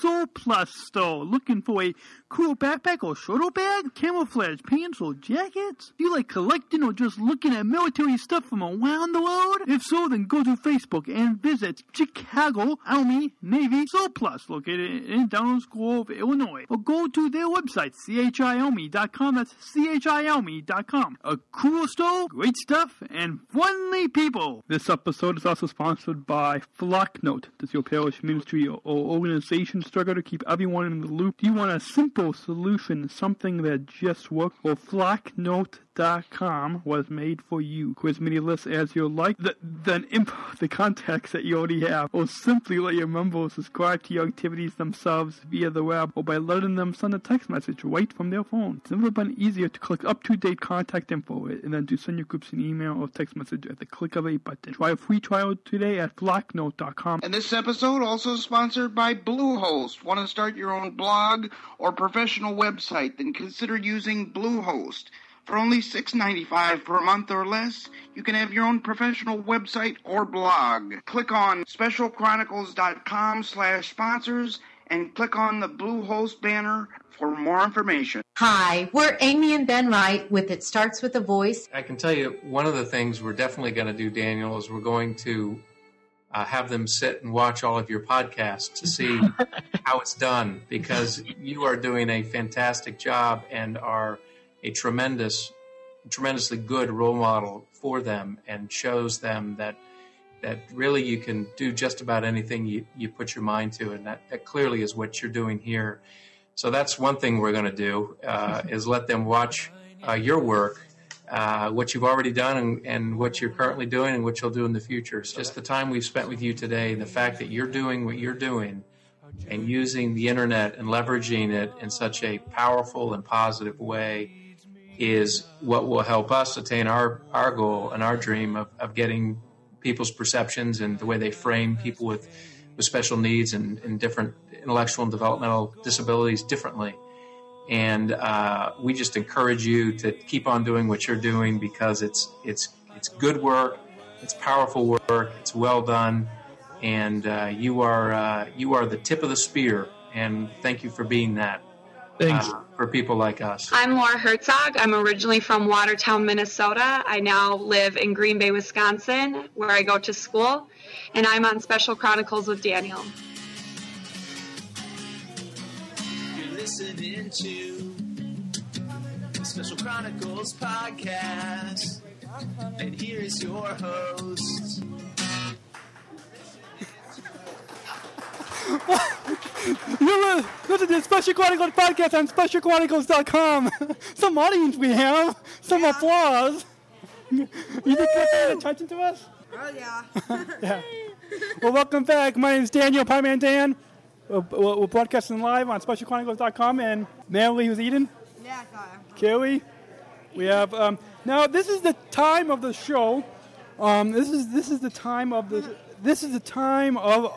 Surplus store looking for a cool backpack or shoulder bag, camouflage pants or jackets? Do you like collecting or just looking at military stuff from around the world? If so, then go to Facebook and visit Chicago Army Navy Surplus, located in Downers Grove, Illinois. Or go to their website, chiarmy.com. That's chiarmy.com. A cool store, great stuff, and friendly people. This episode is also sponsored by Flocknote. Does your parish ministry or organization struggle to keep everyone in the loop? Do you want a simple solution, something that just works? Well, Flocknote.com was made for you. Quiz many lists as you like. The, then import the contacts that you already have, or simply let your members subscribe to your activities themselves via the web, or by letting them send a text message right from their phone. It's never been easier to click up-to-date contact info eh, and then to send your groups an email or text message at the click of a button. Try a free trial today at flocknote.com. And this episode also sponsored by Bluehost. Want to start your own blog or professional website? Then consider using Bluehost. For only $6.95 per month or less, you can have your own professional website or blog. Click on specialchronicles.com slash sponsors and click on the Bluehost banner for more information. Hi, we're Amy and Ben Wright with It Starts With a Voice. I can tell you one of the things we're definitely going to do, Daniel, is we're going to uh, have them sit and watch all of your podcasts to see how it's done because you are doing a fantastic job and are a tremendous, tremendously good role model for them and shows them that that really you can do just about anything you, you put your mind to and that, that clearly is what you're doing here so that's one thing we're going to do uh, is let them watch uh, your work uh, what you've already done and, and, what you're currently doing and what you'll do in the future. So just the time we've spent with you today, the fact that you're doing what you're doing and using the internet and leveraging it in such a powerful and positive way is what will help us attain our, our goal and our dream of, of getting people's perceptions and the way they frame people with, with special needs and, and different intellectual and developmental disabilities differently. And uh, we just encourage you to keep on doing what you're doing because it's it's it's good work, it's powerful work, it's well done, and uh, you are uh, you are the tip of the spear. And thank you for being that. Thanks. For people like us. I'm Laura Herzog. I'm originally from Watertown, Minnesota. I now live in Green Bay, Wisconsin, where I go to school, and I'm on Special Chronicles with Daniel. You're listening to Special Chronicles podcast. And here is your host. You're listen to the Special Chronicles podcast on specialchronicles.com. Some audience we have, some applause. You think they're paying attention to us? Oh, yeah. yeah. Well, welcome back. My name is Daniel Pieman Dan. We're, we're, broadcasting live on specialchronicles.com and Natalie who's Eden. Yeah. Kelly. We have um, now. This is the time of the show. Um, this is this is the time of the this is the time of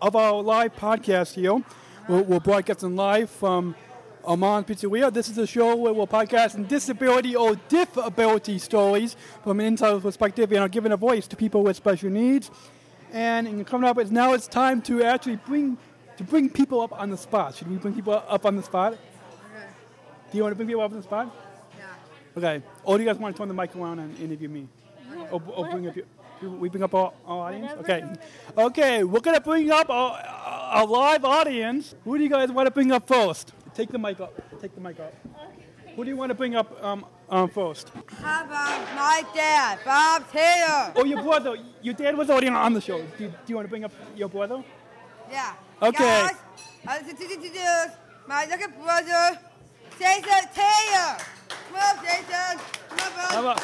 of our live podcast here. We're, we're broadcasting live from Armand Pizzeria. This is a show where we're podcasting disability or disability stories from an insider's perspective and are giving a voice to people with special needs. And, and coming up, it's now it's time to actually bring to bring people up on the spot. Should we bring people up on the spot? Okay. Do you want to bring people up on the spot? Yeah. Okay. Or do you guys want to turn the mic around and interview me? Or, or bring up your, we bring up our, our audience? Okay. Okay, we're going to bring up our, our live audience. Who do you guys want to bring up first? Take the mic up. Take the mic up. Who do you want to bring up um, um, first? How about my dad, Bob Taylor? Oh, your brother. Your dad was already on the show. Do you, do you want to bring up your brother? Yeah. Okay. Guys, I'd like to introduce my little brother, Jason Taylor. Come on, Jason. Come on, bro. How about,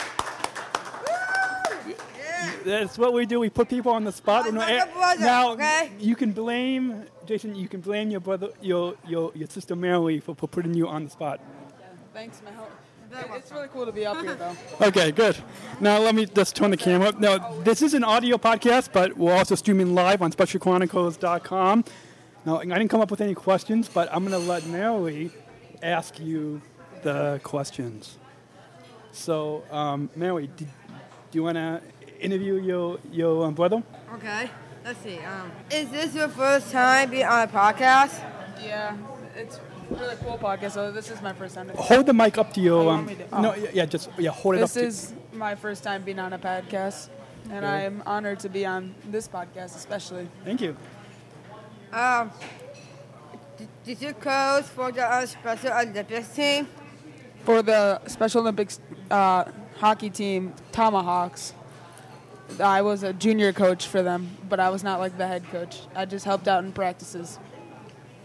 Woo! Yeah. That's what we do. We put people on the spot. I'm No, not eh, a brother, now okay? you can blame Jason. You can blame your brother, your your your sister Mary for, for putting you on the spot. Yeah, Thanks, Mel. It- It's really cool to be up here, though. Okay, good. Now let me just turn the camera up. Now this is an audio podcast, but we're also streaming live on SpecialChronicles.com. Now I didn't come up with any questions, but I'm going to let Mary ask you the questions. So, um, Mary, did, do you want to interview your your um, brother? Okay, let's see. Um, is this your first time being on a podcast? Yeah, it's really cool podcast. So this is my first time. Hold the mic up to Oh, your. you Um, want to- No, oh. yeah, yeah, just yeah, hold it This up. to- is my first time being on a podcast, and Okay. I am honored to be on this podcast, especially. Thank you. Um, did you coach for the uh, Special Olympics team? For the Special Olympics uh, hockey team, Tomahawks, I was a junior coach for them, but I was not like the head coach. I just helped out in practices.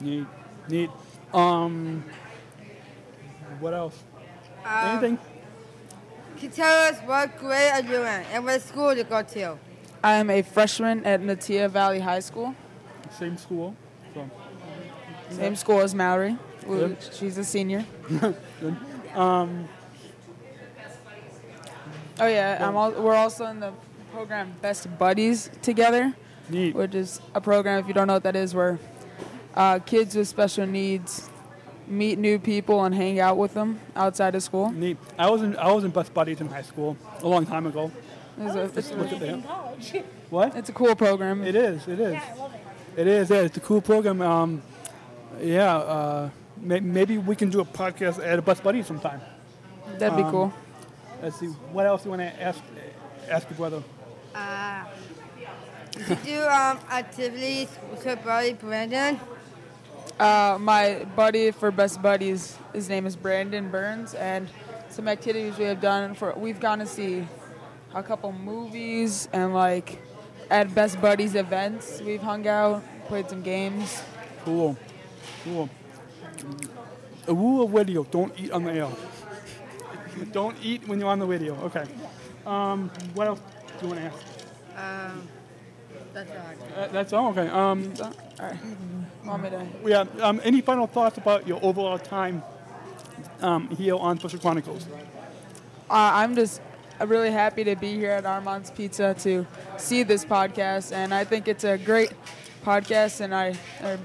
Neat, neat. Um, what else? Um, Anything? Can you tell us what grade are you in and what school you go to? I am a freshman at Natia Valley High School. Same school. So. Same school as Mallory. who- Good. She's a senior. Good. Um, Oh yeah, I'm all, we're also in the program Best Buddies together, Neat. which is a program if you don't know what that is, where uh, kids with special needs meet new people and hang out with them outside of school. neat. I was in I was in best buddies in high school a long time ago. It's a, Just look at that. college. What? it's a cool program. It is. It is. Yeah, I love it. It is. Yeah, it's a cool program. Um, yeah. Uh, may, maybe we can do a podcast at a best buddy sometime. That'd be Um, cool. Let's see. What else do you want to ask ask your brother? Uh, did you do um, activities with your buddy Brandon? Uh, my buddy for Best Buddies, his name is Brandon Burns, and some activities we have done for we've gone to see a couple movies and like at Best Buddies events we've hung out, played some games. Cool. Cool. A rule of video: don't eat on the air. don't eat when you're on the video. Okay. Um, what else do you want to ask? Um, that's all. Uh, that's all. Okay. Um, All right, want me to? yeah. Um, any final thoughts about your overall time um, here on Special Chronicles? Uh, I'm just uh, really happy to be here at Armand's Pizza to see this podcast, and I think it's a great podcast, and I am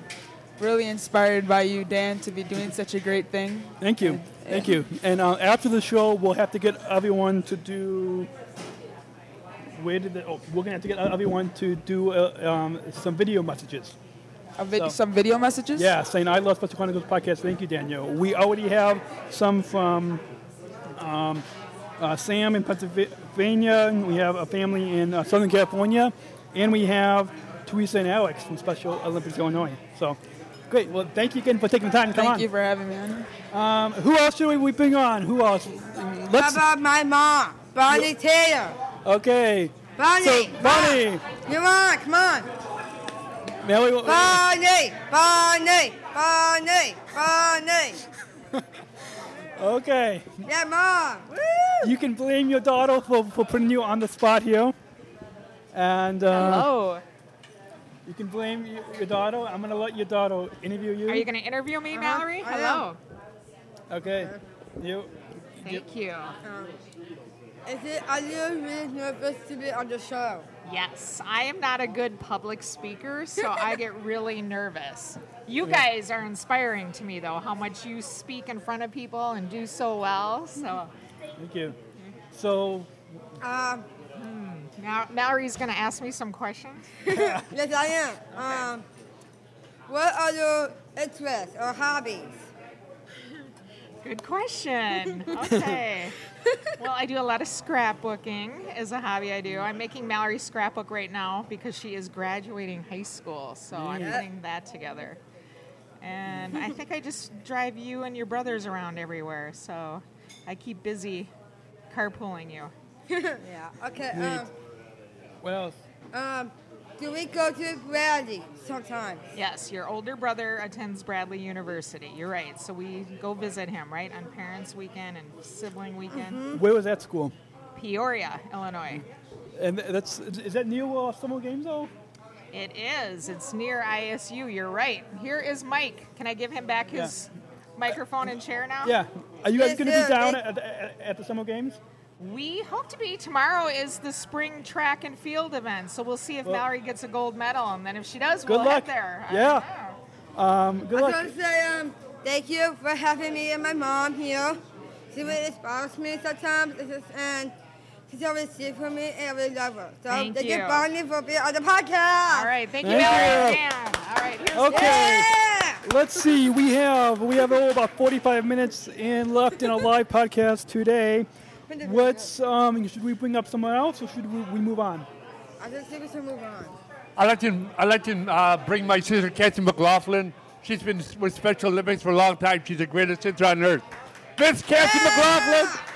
really inspired by you, Dan, to be doing such a great thing. Thank you. Thank you. And uh, after the show, we'll have to get everyone to do. Where did the, oh, we're gonna have to get everyone to do uh, um, some video messages. A vid- So- some video messages. Yeah, saying I love Special Chronicles podcast. Thank you, Daniel. We already have some from um, uh, Sam in Pennsylvania. We have a family in uh, Southern California, and we have Teresa and Alex from Special Olympics Illinois. So, great. Well, thank you again for taking the time to come Thank on. you for having me on. Um, who else should we bring on? Who else? Let's. about my mom, Bonnie Taylor? Okay. Bonnie, So, Bonnie. You're on, come on. Mary, Bonnie, Bonnie, Bonnie, Bonnie. okay. Yeah, mom. Woo! You can blame your daughter for, for putting you on the spot here. And uh, Hello. you can blame your, your daughter. I'm going to let your daughter interview you. Are you going to interview me, Uh-huh, Mallory? I am. Hello. Okay. You. Thank you. Um, is it, are you really nervous to be on the show? Yes, I am not a good public speaker, so I get really nervous. You guys are inspiring to me, though, how much you speak in front of people and do so well. So, Thank you. So, Um, now Mallory's going to ask me some questions. yes, I am. Um, what are your interests or hobbies? Good question. Okay. well, I do a lot of scrapbooking as a hobby. I do. I'm making Mallory's scrapbook right now because she is graduating high school, so I'm Yeah. putting that together. And I think I just drive you and your brothers around everywhere, so I keep busy carpooling you. yeah. Okay. Um, what else? um, do we go to Bradley sometimes? Yes, your older brother attends Bradley University. You're right. So we go visit him, right, on Parents Weekend and Sibling Weekend. Where was that school? Peoria, Illinois. And that's is that new uh, summer games though? It is. It's near ISU. You're right. Here is Mike. Can I give him back his microphone and chair now? Yeah. Are you guys going to be down at, at, at the summer games? We hope to be. Tomorrow is the spring track and field event, so we'll see if Well- Mallory gets a gold medal, and then if she does, Good we'll luck. head there. Yeah. Um, good I luck. just want to say um, thank you for having me and my mom here. She really inspires me sometimes, it's just, and she's always there for me, and I really love her. So Thank thank you. you, Bonnie, for being on the podcast. All right, thank you, Thank Mallory. you. Dan. All right, here's Okay. Yeah. Let's see. We have we have oh, about 45 minutes in left in a live podcast today. What's um? Should we bring up someone else, or should we, we move on? I just think we should move on. I'd like to, I'd like to uh, bring my sister, Kathy McLaughlin. She's been with Special Olympics for a long time. She's the greatest sister on earth. Miss Kathy McLaughlin!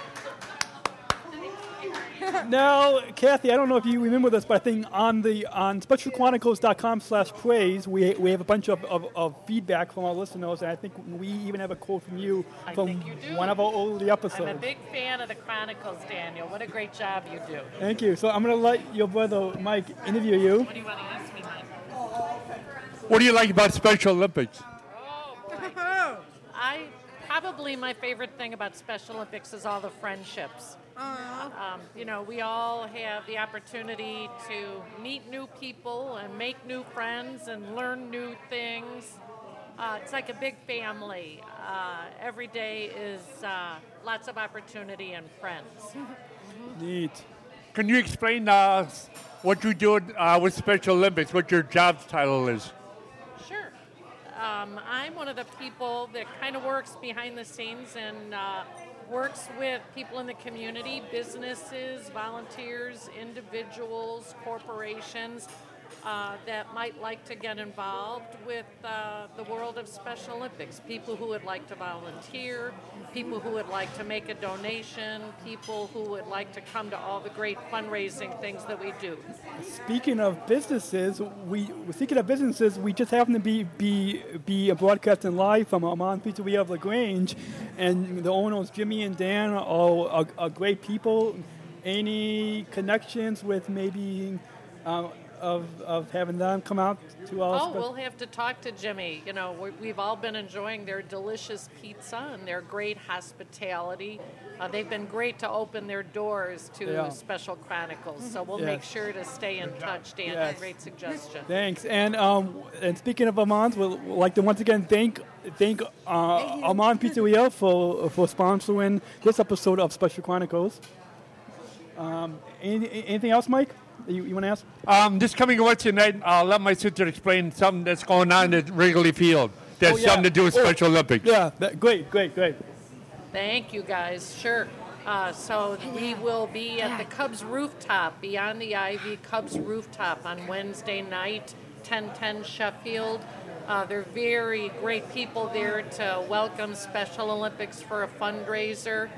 Now, Kathy, I don't know if you remember this, but I think on the on specialchronicles.com slash praise, we, we have a bunch of, of, of feedback from our listeners, and I think we even have a quote from you I from think you do. one of our early episodes. I'm a big fan of the Chronicles, Daniel. What a great job you do. Thank you. So I'm going to let your brother Mike interview you. What do you want to ask me, Mike? What do you like about Special Olympics? Oh, I probably my favorite thing about Special Olympics is all the friendships. Um, you know, we all have the opportunity to meet new people and make new friends and learn new things. Uh, it's like a big family. Uh, every day is uh, lots of opportunity and friends. Neat. Can you explain uh, what you do uh, with Special Olympics, what your job title is? Sure. Um, I'm one of the people that kind of works behind the scenes and uh, works with people in the community, businesses, volunteers, individuals, corporations uh, that might like to get involved with uh, the world of Special Olympics. People who would like to volunteer, people who would like to make a donation, people who would like to come to all the great fundraising things that we do. Speaking of businesses, we speaking of businesses, we just happen to be be be broadcasting live from Armand Pizzeria of Lagrange, and the owners Jimmy and Dan are, are, are great people. Any connections with maybe uh, of of having them come out to us? Oh, we'll have to talk to Jimmy. You know, we- we've all been enjoying their delicious pizza and their great hospitality. Uh, they've been great to open their doors to Yeah. Special Chronicles. So we'll Yes. make sure to stay in touch, Dan. Yes. Great suggestion. Thanks. And um, and speaking of Armand's, we'd like to once again thank thank uh, Amman Pizzeria for for sponsoring this episode of Special Chronicles. Um, any, anything else, Mike? That You, you want to ask? Um, this coming Wednesday tonight, I'll let my sister explain something that's going on at Wrigley Field. That's Oh, yeah. something to do with Oh, Special Olympics. Yeah, that, great, great, great. Thank you, guys. Sure. Uh, so we will be at the Cubs rooftop, beyond the Ivy Cubs rooftop on Wednesday night, 1010 Sheffield. Uh, they're very great people there to welcome Special Olympics for a fundraiser.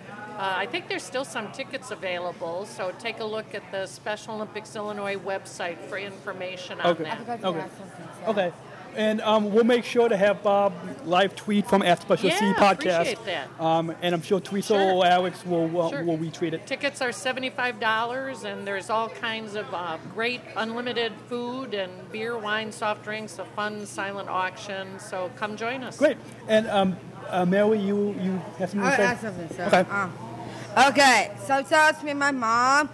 Uh, I think there's still some tickets available, so take a look at the Special Olympics Illinois website for information on Okay. that. Okay. Okay. And um, we'll make sure to have Bob live tweet from at Special C Yeah, podcast. appreciate that. Um, and I'm sure Teresa Sure. or Alex will uh, Sure. will retweet it. Tickets are $75, and there's all kinds of uh, great unlimited food and beer, wine, soft drinks, a fun silent auction. So come join us. Great. And um, uh, Mary, you you have something to say? I have something to say. Okay. Um, okay, sometimes me and my mom,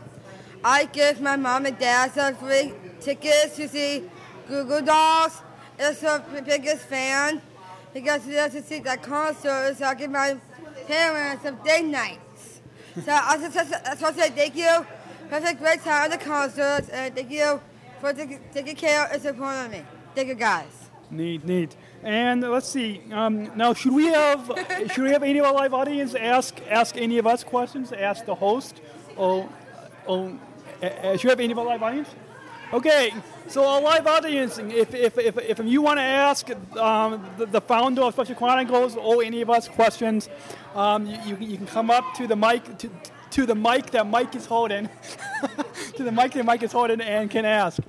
I give my mom and dad some free tickets to see Goo Goo Dolls. It's her biggest fan because she does to see that concert. So I give my parents some day nights. So I just, just, want to say thank you for a great time at the concert and thank you for taking taking care and supporting me. Thank you guys. Neat, neat. And let's see. Um, now, should we have should we have any of our live audience ask ask any of us questions? Ask the host, or, or uh, should we have any of our live audience? Okay. So our live audience, if if if, if you want to ask um, the, the founder of Special Chronicles or any of us questions, um, you, you can come up to the mic to, to the mic that Mike is holding, to the mic that Mike is holding, and can ask.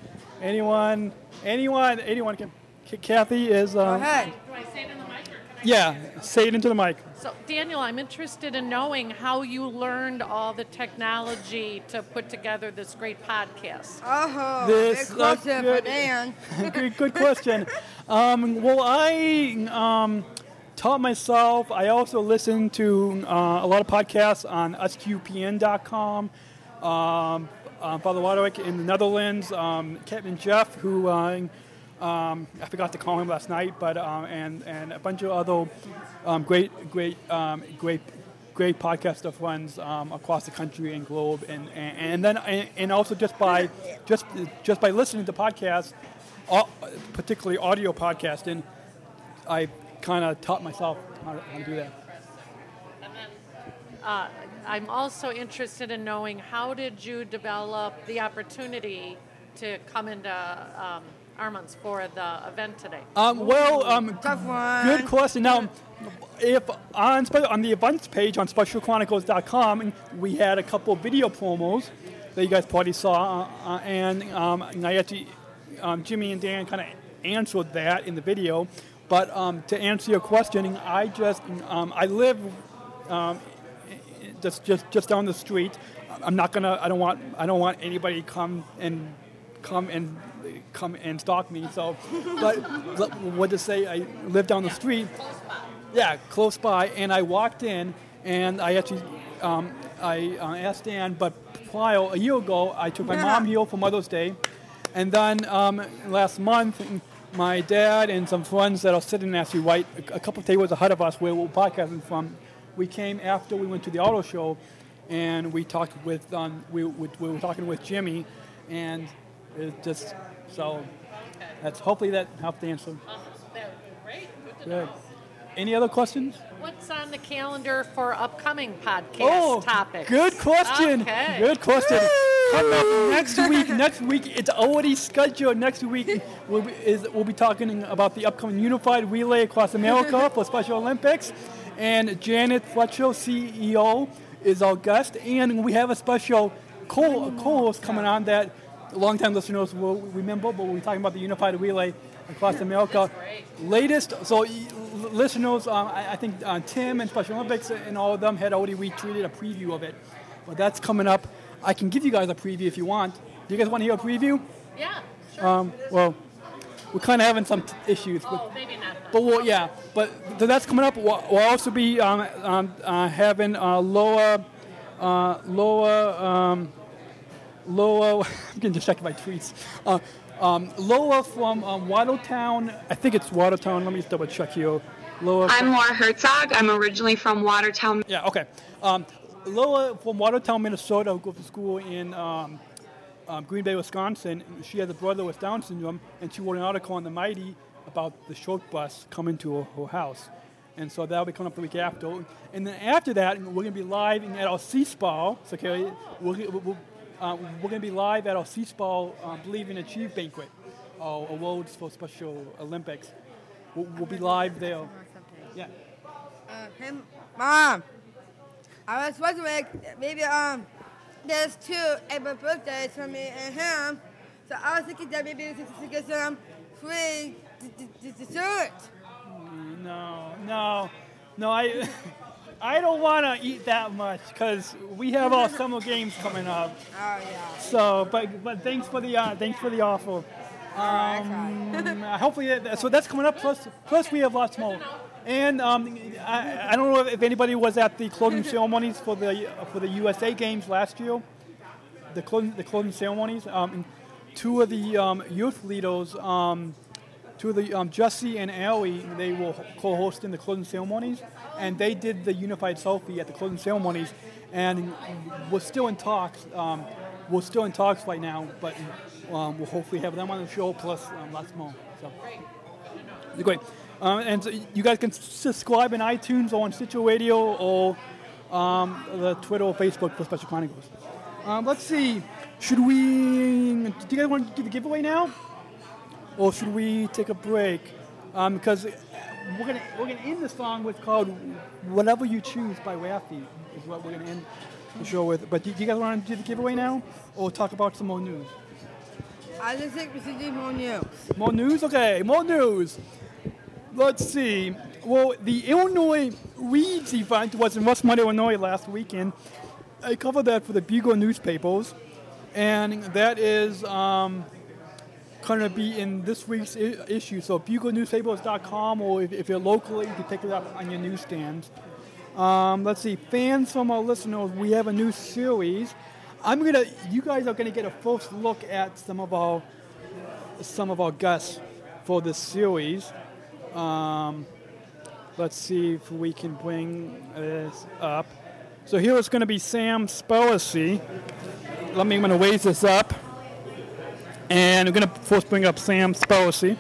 Anyone, anyone, anyone can. K- Kathy is. Um, ahead. Do I say it in the mic or come Yeah, say it into the mic. So, Daniel, I'm interested in knowing how you learned all the technology to put together this great podcast. Oh, This- big question good. Dan. good, good question. Um, well, I um, taught myself. I also listened to uh, a lot of podcasts on usqpn.com. Um, uh, Father Roderick in the Netherlands, um, Captain Jeff, who uh, um, I forgot to call him last night, but um, and and a bunch of other um, great, great, um, great, great podcaster friends um, across the country and globe, and and, and then and, and also just by just just by listening to podcasts, au- particularly audio podcasting, I kind of taught myself how to, how to do that. Uh, I'm also interested in knowing how did you develop the opportunity to come into um, Armand's for the event today? Um, well, um, good question. Now, if on on the events page on specialchronicles.com, we had a couple of video promos that you guys probably saw, uh, uh, and, um, and I actually, um, Jimmy and Dan kind of answered that in the video. But um, to answer your question, I just um, I live um, just just just down the street. I'm not gonna. I don't want. I don't want anybody to come and come and come and stalk me. So, but what to say? I live down the street. Yeah, close by, and I walked in, and I actually um, I uh, asked Dan, but prior a year ago, I took my mom here for Mother's Day, and then um, last month. My dad and some friends that are sitting actually right a a couple of tables ahead of us where we're podcasting from, we came after we went to the auto show, and we talked with um, we, we, we were talking with Jimmy, and it just so that's hopefully that helped answer. Great. Good to know. Any other questions? What's on the calendar for upcoming podcast Oh, topics? Good question. Okay. Good question. Coming up next week. Next week, it's already scheduled. Next week, we'll be, is, we'll be talking about the upcoming Unified Relay across America for Special Olympics, and Janet Froetscher, CEO, is our guest, and we have a special co- co-host coming on that longtime listeners will remember. But we're talking about the Unified Relay across America. Latest, so listeners, um, I, I think uh, Tim and Special Olympics and all of them had already retweeted a preview of it, but that's coming up. I can give you guys a preview if you want. Do you guys want to hear a preview? Yeah. Um, well, we're kind of having some t- issues. With, Oh, maybe not. but we'll, yeah, but th- that's coming up. We'll, we'll also be um, um, uh, having uh, Loa, uh, Loa, um, Loa. I'm getting check my tweets. Uh, um, Loa from um, Watertown. I think it's Watertown. Let me just double check here. Loa. I'm Laura Herzog. I'm originally from Watertown. Yeah, okay. Um, Lola from Watertown, Minnesota, who goes to school in um, um, Green Bay, Wisconsin. She has a brother with Down syndrome, and she wrote an article on the Mighty about the short bus coming to her, her house. And so that'll be coming up the week after. And then after that, we're going to be live in, at our C-Spa. So, okay, we're, we're, uh, we're going to be live at our C-Spa uh, Believe and Achieve banquet, our awards for Special Olympics. We'll, we'll be live there. Yeah. Uh, him, mom. I was wondering maybe um there's two April birthdays for me and him, so I was thinking that maybe we could get some free d- d- d- dessert. No, no, no. I, I don't want to eat that much because we have our summer games coming up. Oh yeah. So, but but thanks for the uh, thanks for the offer. Um, hopefully, that, so that's coming up. Plus, plus we have lots more. And um, I, I don't know if anybody was at the closing ceremonies for the for the USA games last year. The closing the closing ceremonies. Um, two of the um, youth leaders. Um, two of the um, Jesse and Allie, they were co-hosting the closing ceremonies, and they did the unified selfie at the closing ceremonies, and we're still in talks. Um, we're still in talks right now, but um, we'll hopefully have them on the show plus um, lots more. So it's great. Um, and so you guys can subscribe in iTunes or on Stitcher Radio or um, the Twitter or Facebook for Special Chronicles. Um, let's see. Should we? Do you guys want to do the giveaway now? or should we take a break? Um, because we're gonna we're gonna end the song with called "Whatever You Choose" by Raffi is what we're gonna end the show with. But do you guys want to do the giveaway now, or talk about some more news? I just think we should do more news. More news? Okay, more news. Let's see. well, the Illinois Weeds event was in Westmont, Illinois last weekend. I covered that for the Bugle newspapers, and that is um, going to be in this week's issue. So buglenewspapers.com, or if, if you're locally, you can pick it up on your newsstands. Um, let's see, fans from our listeners, we have a new series. I'm gonna, you guys are gonna get a first look at some of our, some of our guests for this series. Um, let's see if we can bring this up. So here it's going to be Sam Spellacy. Let me, I'm going to raise this up. And I'm going to first bring up Sam Spellacy.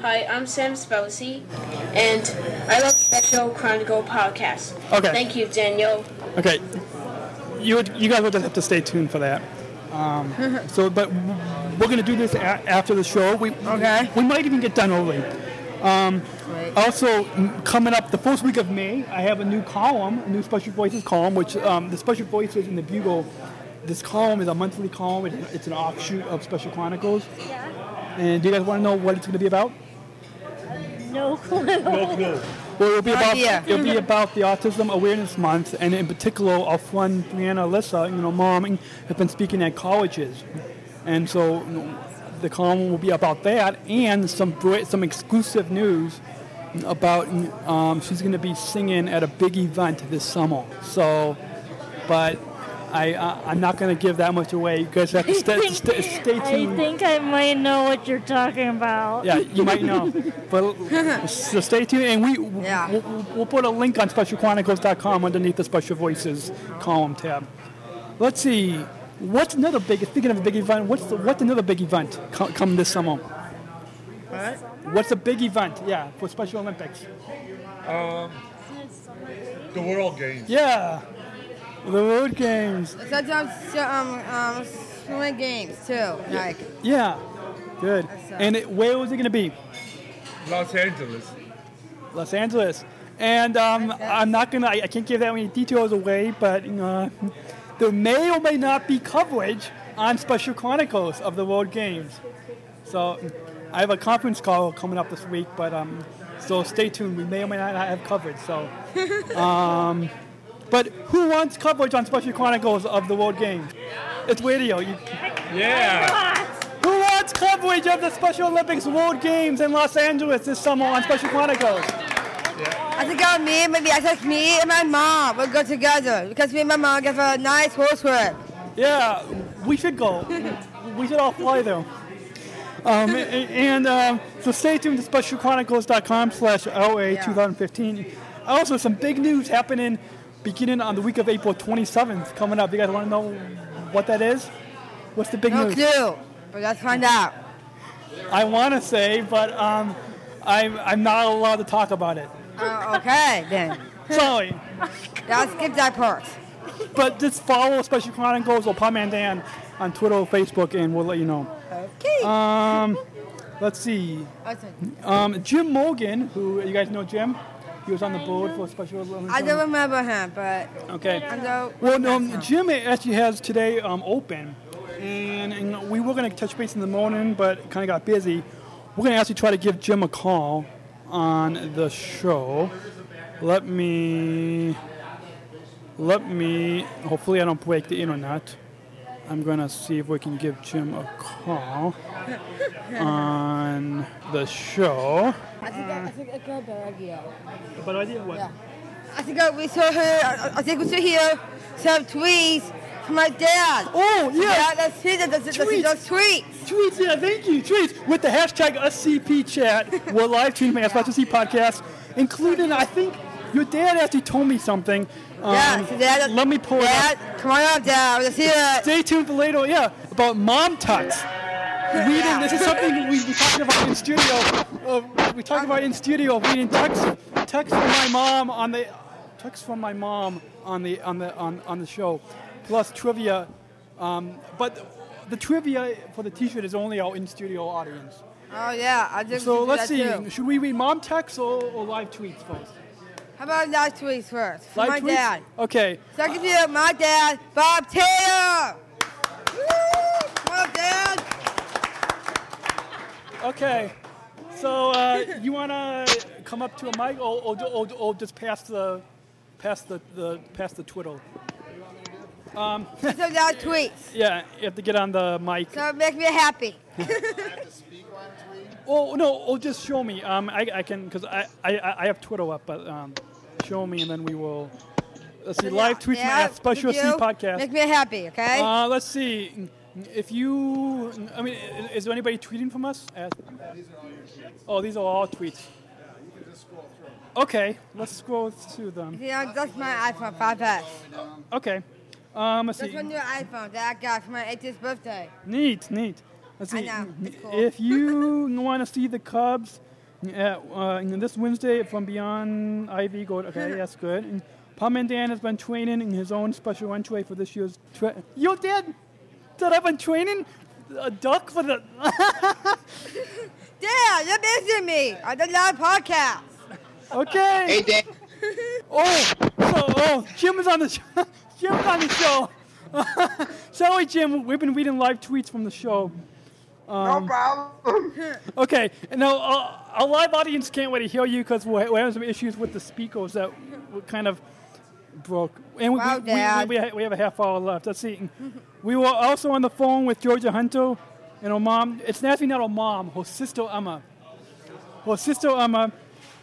Hi, I'm Sam Spellacy, and I love Special Chronicle podcast. Okay. Thank you, Daniel. Okay, you would, you guys will just have to stay tuned for that. Um, so, but we're going to do this a- after the show. We okay. We might even get done early. Um, also, m- coming up the first week of May, I have a new column, a new Special Voices column, which um, the Special Voices in the Bugle. This column is a monthly column. It, it's an offshoot of Special Chronicles. Yeah. And do you guys want to know what it's going to be about? No clue. No clue. Well, it'll be No about idea. it'll be about the Autism Awareness Month, and in particular, our friend Brianna Alyssa, you know, mom, has been speaking at colleges, and so you know, the column will be about that and some some exclusive news about um, she's going to be singing at a big event this summer. So, but. I, uh, I'm not going to give that much away. You guys have to stay, stay, stay I think I might know what you're talking about. Yeah, you might know. But so stay tuned, and we we'll, we'll put a link on specialchronicles.com underneath the Special Voices column tab. Let's see. What's another big? Speaking of a big event, what's the, what's another big event co- come this summer? What's a big event? Yeah, for Special Olympics. Um, the World Games. Yeah, the World Games. Sometimes um, um, swimming games too. Like Yeah, good. And it, where was it going to be? Los Angeles. Los Angeles. And um, I'm not gonna. I, I can't give that many details away, but you know, there may or may not be coverage on Special Chronicles of the World Games. So I have a conference call coming up this week, but um, so stay tuned. We may or may not have coverage. So, um, but who wants coverage on Special Chronicles of the World Games? It's radio. You, Yeah. who wants coverage of the Special Olympics World Games in Los Angeles this summer on Special Chronicles? Yeah. I think I'll me, maybe I think me and my mom will go together because me and my mom have a nice horse trip. Yeah, we should go. we should all fly there. Um, and um, so stay tuned to specialchronicles.com slash LA 2015. Also, some big news happening beginning on the week of April 27th coming up. You guys want to know what that is? What's the big No news? clue, but let's find out. I want to say, but um, I'm, I'm not allowed to talk about it. Uh, okay, then. Sorry. I'll skip that part. But just follow Special Chronicles or Palm and Dan on Twitter or Facebook, and we'll let you know. Okay. Um, let's see. Um, Jim Morgan, who you guys know Jim, he was on the board for Special Olympics. I don't remember him, but Okay. Well, um, Jim actually has today um, open, and, and we were going to touch base in the morning, but kind of got busy. We're going to actually try to give Jim a call on the show. Let me, let me. Hopefully, I don't break the internet. I'm going to see if we can give Jim a call on the show. I think I, I think I got a better idea. A better idea? What? Yeah. I think I, we saw her. I, I think we saw hear some tweets from my dad. Oh yeah. Yeah, let's see the, the, the, the, those tweets. Tweets, yeah, thank you. Tweets with the hashtag SCP chat. We're live streaming at Special C Podcast, including, I think, your dad actually told me something. Um, Yeah, so let me pull it up. come on up, Dad. Let's it. Stay tuned for later. Yeah, about mom tucks. Reading. This is something we we talked about in studio. Uh, we talked about in studio. Reading text, text from my mom on the, text from my mom on the on the on, on the show, plus trivia. Um, but the trivia for the T-shirt is only our in studio audience. Oh yeah, I just So let's see. Too. Should we read mom texts or, or live tweets first? How about live tweets first? Live my tweets? dad. Okay. Second to my dad, Bob Taylor. Woo! Come on, Dad. Okay. So uh, you want to come up to a mic, or, or, or, or just pass the pass the, the pass the twiddle? Um, so tweets. yeah, you have to get on the mic. So it makes me happy. Oh no! Oh, just show me. Um, I, I can because I, I I have Twitter up, but um, show me and then we will. Let's see. live tweets yeah, from Special C podcast. Make me happy, okay? Uh, let's see. If you, I mean, is there anybody tweeting from us? Oh, these are all tweets. Okay, let's scroll through them. Yeah, that's my iPhone 5S. Okay. Um, let's That's see. my new iPhone that I got for my 80th birthday. Neat, neat. Let's I see. know, cool. If you want to see the Cubs at, uh, this Wednesday from Beyond Ivy, go. Okay, that's good. And Palm and Dan has been training in his own special entry for this year's. Tra- you did? That I've been training a duck for the. Dad, you're missing me on the live podcast. Okay. Hey, Dan. Oh, so, oh, Jim is on the show. Jim's on the show. Sorry, Jim. We've been reading live tweets from the show. Um, problem. Okay, now uh, our live audience can't wait to hear you because we're, we're having some issues with the speakers that kind of broke. And we, Wow, we, we, Dad. we, ha- we have a half hour left. Let's see. We were also on the phone with Georgia Hunter and her mom. It's actually not her mom, her sister Emma. Her sister Emma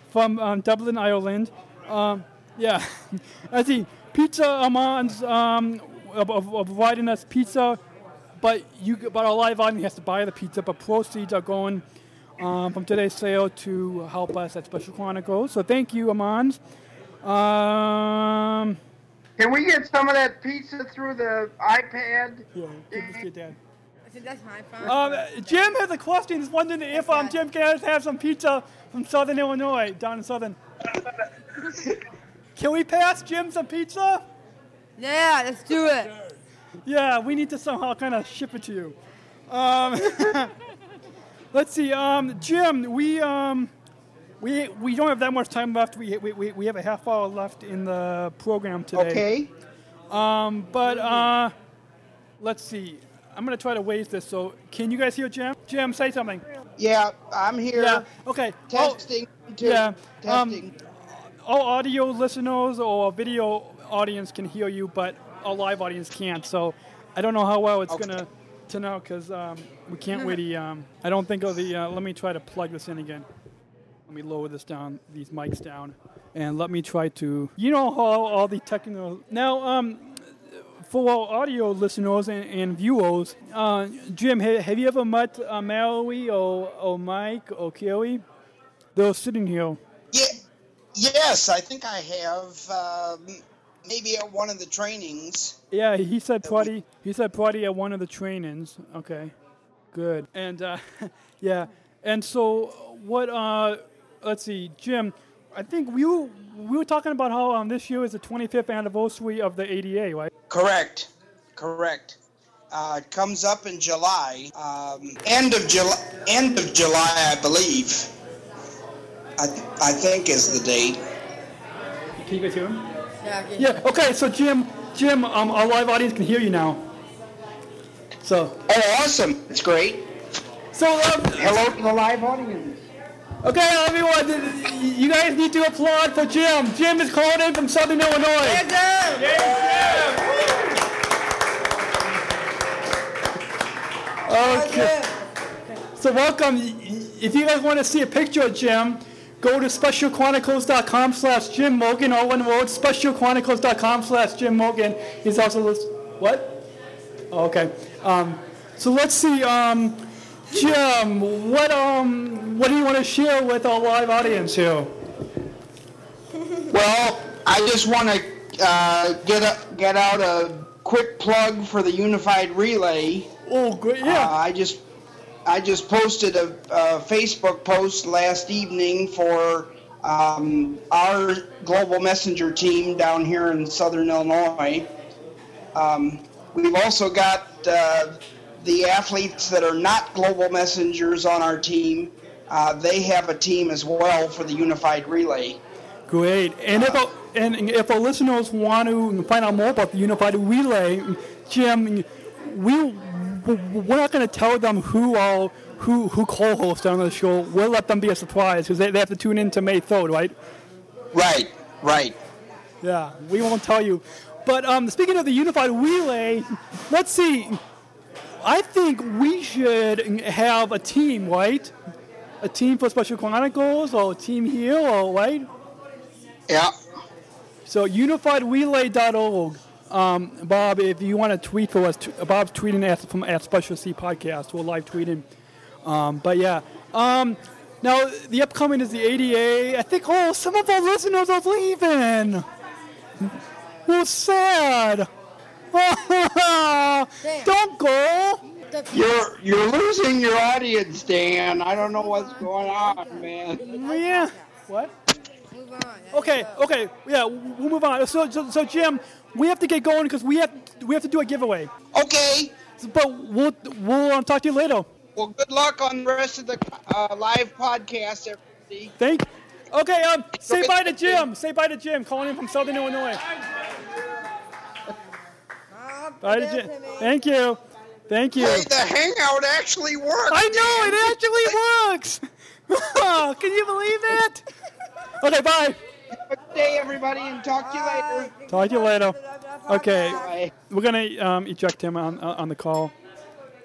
from um, Dublin, Ireland. Um, yeah, I see. Pizza Armand's um, of, of, of providing us pizza, but you but our live audience has to buy the pizza. But proceeds are going um, from today's sale to help us at Special Chronicles. So thank you, Armand's. Um, Can we get some of that pizza through the iPad? Yeah, give this to your dad. I said, that's my phone. Um, Jim has a question. He's wondering if um, Jim can have some pizza from Southern Illinois, down in Southern. Can we pass Jim some pizza? Yeah, let's do it. Yeah, we need to somehow kind of ship it to you. Um, let's see, um, Jim. We um, we we don't have that much time left. We we, we, we have a half hour left in the program today. Okay. Um, but uh, let's see. I'm gonna try to wave this. So, can you guys hear Jim? Jim, say something. Yeah, I'm here. Yeah. Okay. Testing. Oh, yeah. Testing. Um, all audio listeners or video audience can hear you, but our live audience can't. So, I don't know how well it's gonna turn out because um, we can't really. Um, I don't think of the. Uh, let me try to plug this in again. Let me lower this down, these mics down, and let me try to. You know how all the technical. Now, um, for our audio listeners and, and viewers, uh, Jim, ha- have you ever met uh, Mallory or, or Mike or Kelly? They're sitting here. Yeah. Yes, I think I have. Um, maybe at one of the trainings. Yeah, he said Proddy. He said Proddy at one of the trainings. Okay, good. And uh, yeah, and so what? Uh, let's see, Jim. I think we were, we were talking about how um, this year is the 25th anniversary of the ADA, right? Correct. Correct. Uh, it comes up in July. Um, end of July. End of July, I believe. I, I think is the date. Can you guys hear him? Yeah, I Yeah. Okay. So Jim, Jim, um, our live audience can hear you now. So. Oh, awesome! It's great. So um, hello to the live audience. Okay, everyone, you guys need to applaud for Jim. Jim is calling in from Southern Illinois. Jim. Jim. Okay. So welcome. If you guys want to see a picture of Jim, go to specialchronicles.com slash Jim Morgan, all one word, specialchronicles.com slash Jim Morgan. He's also, list- what? Oh, okay. Um, so let's see, um, Jim, what, um, what do you want to share with our live audience here? Well, I just want to uh, get a, get out a quick plug for the Unified Relay. Oh, great! Yeah. Uh, I just I just posted a, a Facebook post last evening for um, our global messenger team down here in Southern Illinois. Um, we've also got uh, the athletes that are not global messengers on our team. Uh, they have a team as well for the Unified Relay. Great. And if our, and if our listeners want to find out more about the Unified Relay, Jim, we we're not going to tell them who all who who co-hosts on the show. We'll let them be a surprise because they, they have to tune in to May 3rd, right? Right, right. Yeah, we won't tell you. But um, speaking of the unified relay, let's see. I think we should have a team, right? A team for Special Chronicles or a team here, or right? Yeah. So unifiedrelay.org. Um, Bob, if you want to tweet for us, t- Bob's tweeting at, from at Special C Podcast. We're live tweeting. Um, but yeah. Um, now, the upcoming is the ADA. I think, oh, some of our listeners are leaving. Well, sad. Don't go. You're you're losing your audience, Dan. I don't know what's going on, man. Yeah. What? Okay, okay, yeah, we'll move on. So, so, so Jim, we have to get going because we have we have to do a giveaway. Okay. But we'll we'll um, talk to you later. Well, good luck on the rest of the uh, live podcast, everybody. Thank. Okay, um, say bye to Jim. Say bye to Jim. Calling in from Southern Illinois. Bye to Jim. Thank you. Thank you. Hey, the hangout actually works. I know it actually works. Can you believe that? Okay, bye. Have a good day, everybody, and talk to you later. Talk to you later. Okay, we're gonna um, eject him on uh, on the call.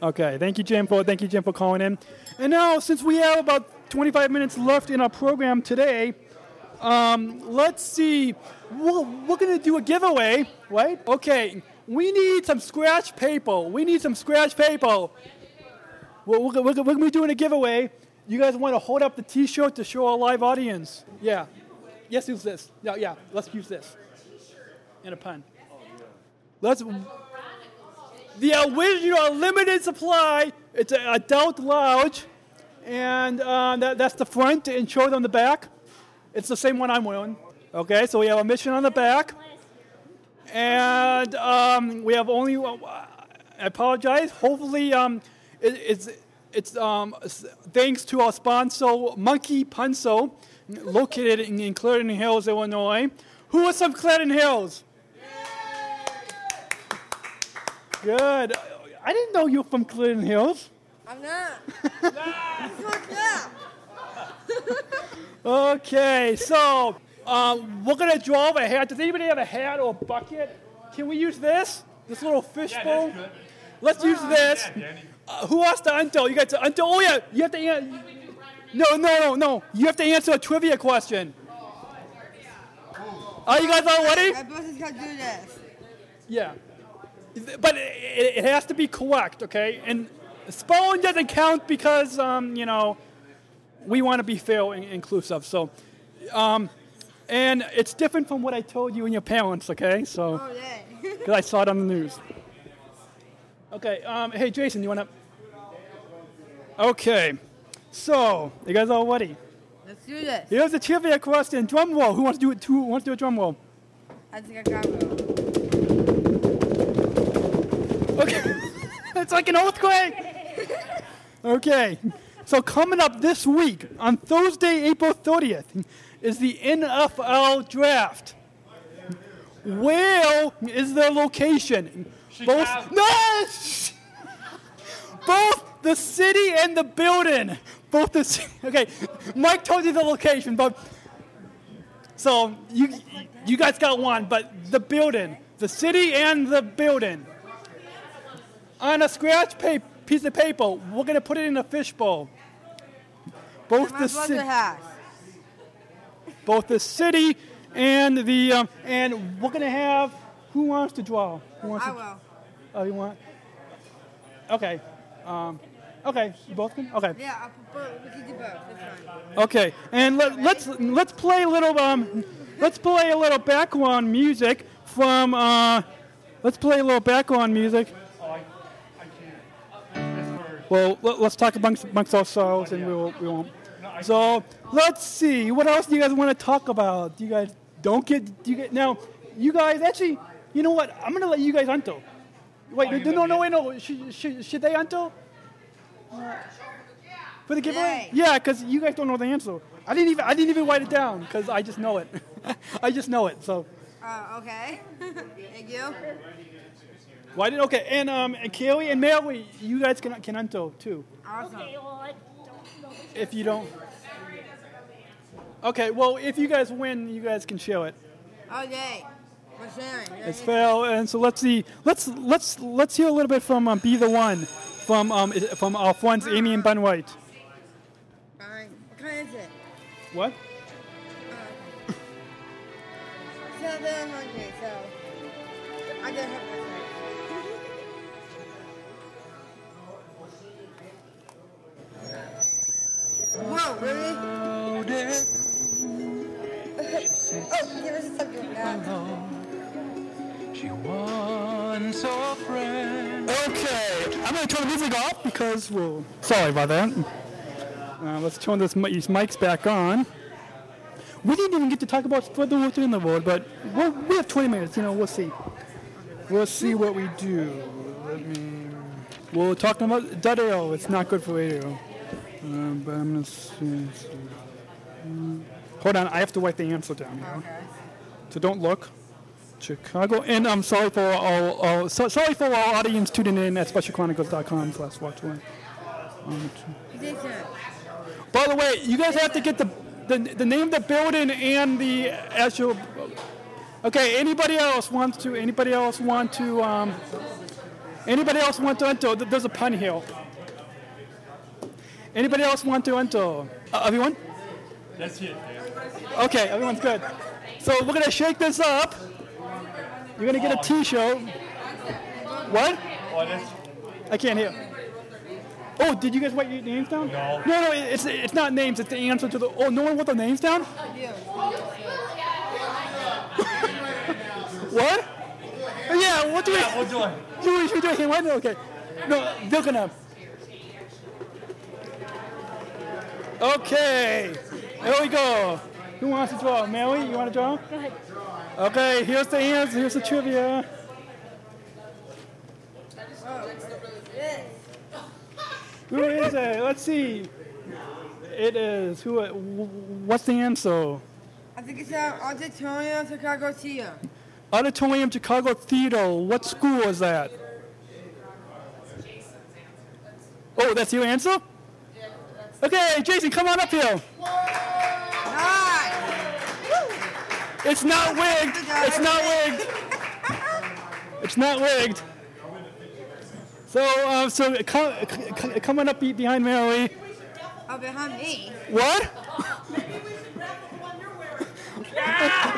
Okay, thank you, Jim, for thank you, Jim, for calling in. And now, since we have about 25 minutes left in our program today, um, let's see. We're, we're gonna do a giveaway, right? Okay, we need some scratch paper. We need some scratch paper. We're, we're, we're, we're gonna be doing a giveaway. You guys want to hold up the T-shirt to show our live audience? Yeah. Yes, use this. Yeah, yeah. Let's use this. And a pun. Let's. The original limited supply. It's an adult lounge, and uh, that, that's the front and show on the back. It's the same one I'm wearing. Okay, so we have a mission on the back, and um, we have only. I apologize. Hopefully, um, it, it's it's um, thanks to our sponsor, Monkey Punso, located in, in Clarendon Hills, Illinois. Who Who is from Clarendon Hills? Good. I didn't know you were from Clarendon Hills. I'm not. Fuck. Okay, so um, we're gonna draw a hat. Does anybody have a hat or a bucket? Can we use this? This little fishbowl? Let's use this. Uh, who wants to enter? You got to enter. Oh yeah, you have to answer. No, no, no, no. You have to answer a trivia question. Are you guys all ready? My boss is gonna do this. Yeah. But it, it has to be correct, okay? And spelling doesn't count because, um, you know, we want to be fair and inclusive. So, um, and it's different from what I told you and your parents, okay? So, Oh, yeah. because I saw it on the news. Okay, um, hey, Jason, you want to? Okay, so, you guys all ready? Let's do this. Here's a trivia question. Drum roll. Who wants to do it? Who wants to do a drum roll? I think I got it. Okay. it's like an earthquake. okay. So coming up this week on Thursday, April 30th, is the NFL draft. Where is the location? Both no! Both the city and the building. Both the okay. Mike told you the location, but so you you guys got one, but the building, the city and the building on a scratch pa- piece of paper. We're gonna put it in a fishbowl. Both the brother ci- has. both the city and the um, and we're gonna have who wants to draw? Who wants I to, will. Oh, you want? Okay. Um, okay. You both can. Okay. Yeah, We do both. That's fine. Okay, and let, let's let's play a little um, let's play a little background music from uh, let's play a little background music. Well, let, us talk amongst, amongst ourselves, and we will we won't. So let's see. What else do you guys want to talk about? Do you guys don't get? Do you get now? You guys actually. You know what? I'm gonna let you guys enter. Wait, no, no, no, wait, no. Should, should, should they enter? For the giveaway? Yeah, because you guys don't know the answer. I didn't even I didn't even write it down because I just know it. I just know it. So Uh, okay. Thank you. Why did okay? And um, and Kaylee and Mary, you guys can can enter too. Okay, well, I don't know. If you don't. Okay, well, if you guys win, you guys can show it. Okay. We're sharing. It's fail, and so let's see. Let's let's let's hear a little bit from um, "Be the One" from um from our friends Amy and Ben White. What? So they're hungry, so I can help myself. Whoa, really? oh, give us something now. She wants a friend. Okay, I'm gonna turn the music off because well, sorry about that. Uh, let's turn this these mics back on. We didn't even get to talk about further work in the world, but we have 20 minutes. You know, we'll see. We'll see what we do. Let me. We'll talk about ale. It's not good for radio. Um, but I'm gonna see. Hold on, I have to write the answer down here. So don't look. Chicago, and I'm sorry for all, all so, sorry for our audience tuning in at specialchronicles.com slash watch one. Um, by the way, you guys have to get the, the the name of the building and the actual. Okay, anybody else wants to? Anybody else want to? Um, anybody else want to enter? There's a pun here. Anybody else want to enter? Uh, everyone? That's it. Okay, everyone's good. So we're gonna shake this up. You're gonna get a T-shirt. What? Oh, I can't hear. Oh, did you guys write your names down? No. No, no, it's it's not names. It's the answer to the. Oh, no one wrote the names down. What? Yeah, what do we? Yeah, we'll do it. You should do it here. What? Okay. No, they're gonna. Okay. Here we go. Who wants to draw? Mary, you want to draw? Go ahead. Okay, here's the answer. Here's the trivia. Who is it? Let's see. It is. Who? What's the answer? I think it's uh, Auditorium Chicago Theater. Auditorium Chicago Theater. What school is that? Oh, that's your answer? Okay, Jason, come on up here. It's not wigged. It's not wigged. It's not wigged. So, um, so come, c- coming up be- behind Mary. Oh, behind me. What?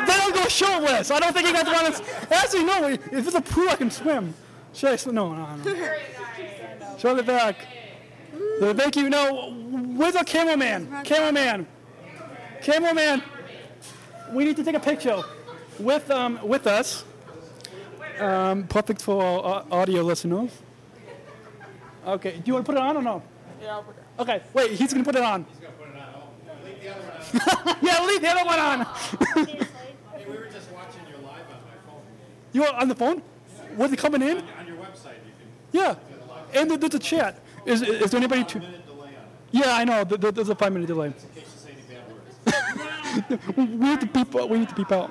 they don't go shirtless. I don't think he got the one that's. Actually, no. If it's a pool, I can swim. Should I swim? No, no, no. Show the back. So thank you. No, where's our cameraman? Cameraman. Cameraman. We need to take a picture with um with us. Um, perfect for our audio listeners. Okay. Do you want to put it on or no? Yeah, I'll put it. on. Okay. Wait. He's gonna put it on. he's going to put it on oh, yeah, leave the other one on. Hey, we were just watching your live on my phone. you are on the phone? Was it coming in? On your website, you can. Yeah. And there- there's a chat. Is, is there anybody to? Yeah, I know. There- there- There's a five minute delay. In case you say any bad words. we need to beep. We need to beep out.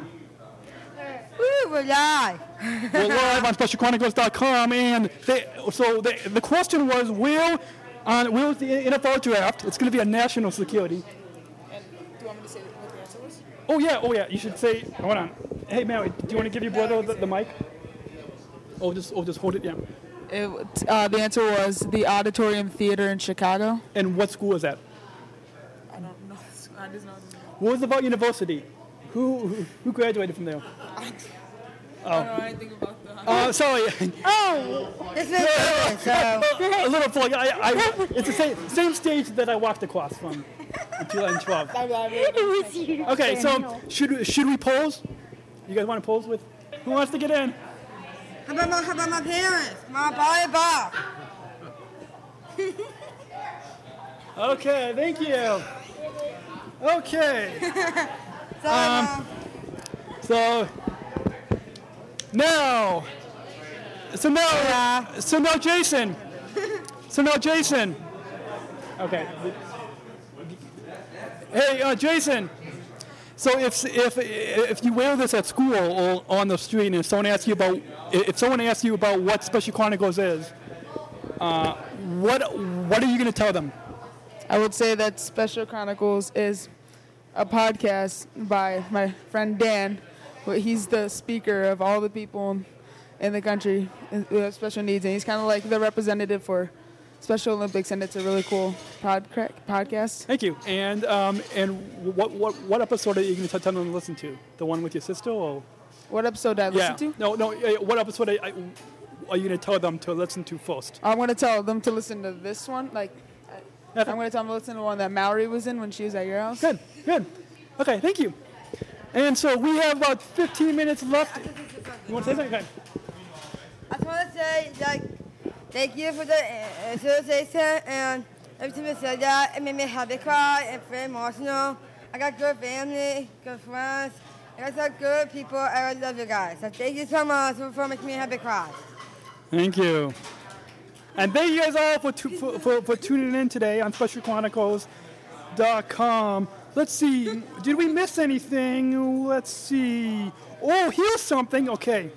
Woo, we're live. We're live on SpecialChronicles.com, and they, so the, the question was, will on will the NFL draft? It's going to be a national security. And do you want me to say what the answer was? Oh yeah, oh yeah. You should say. Hold on. Hey Mary, do you want to give your brother the, the mic? Oh, just oh, just hold it. Yeah. It, uh, the answer was the Auditorium Theater in Chicago. And what school is that? I don't know. I just know. What was about university? Who who, who graduated from there? I don't know anything about the. Uh, sorry. Oh, this makes sense. So, a little plug. I, I, it's the same, same stage that I walked across from in 2012. it was you. Okay, so should we- should we pose? You guys want to pose with? Who wants to get in? how about my, how about my parents? My body bar. Okay, thank you. Okay. So, Um, so now, so now, so now, Jason. So now, Jason. Okay. Hey, uh, Jason. So if if if you wear this at school or on the street, and if someone asks you about if someone asks you about what Special Chronicles is, uh, what what are you going to tell them? I would say that Special Chronicles is a podcast by my friend Dan. He's the speaker of all the people in the country who have special needs, and he's kind of like the representative for Special Olympics, and it's a really cool pod- podcast. Thank you. And um, and what what what episode are you going to tell them to listen to? The one with your sister, or what episode did I yeah? listen to? No, no. uh, What episode are, are you going to tell them to listen to first? I'm going to tell them to listen to this one. Like, I- I'm going to tell them to listen to the one that Mallory was in when she was at your house. Good, good. Okay, thank you. And so we have about 15 minutes left. You want to say something? Okay. I just want to say, like, thank you for the uh, association, and every time you said that, it made me happy cry and very emotional. I got good family, good friends. You guys are good people. I love you guys. So thank you so much for, for making me happy cry. Thank you. And thank you guys all for, tu- for, for, for tuning in today on SpecialChronicles.com. Let's see, did we miss anything? Let's see. Oh, here's something. Okay.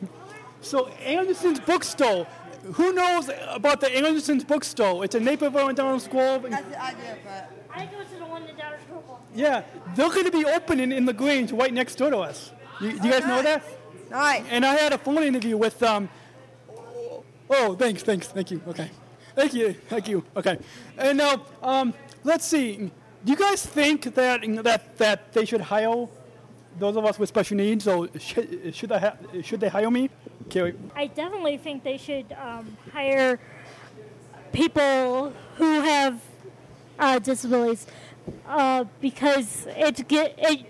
So, Anderson's Bookstore. Who knows about the Anderson's Bookstore? It's in Naperville and Downers Grove. That's the idea, but. I go to the one in Dallas Purple. Yeah, they're going to be opening in the Grange right next door to us. You, you guys know that? Nice. And I had a phone interview with um. Oh, thanks, thanks, thank you. Okay, thank you, thank you. Okay, and now um, let's see. Do you guys think that that that they should hire those of us with special needs, or should should they ha- should they hire me? Okay, I definitely think they should um, hire people who have uh, disabilities uh, because it, gi- it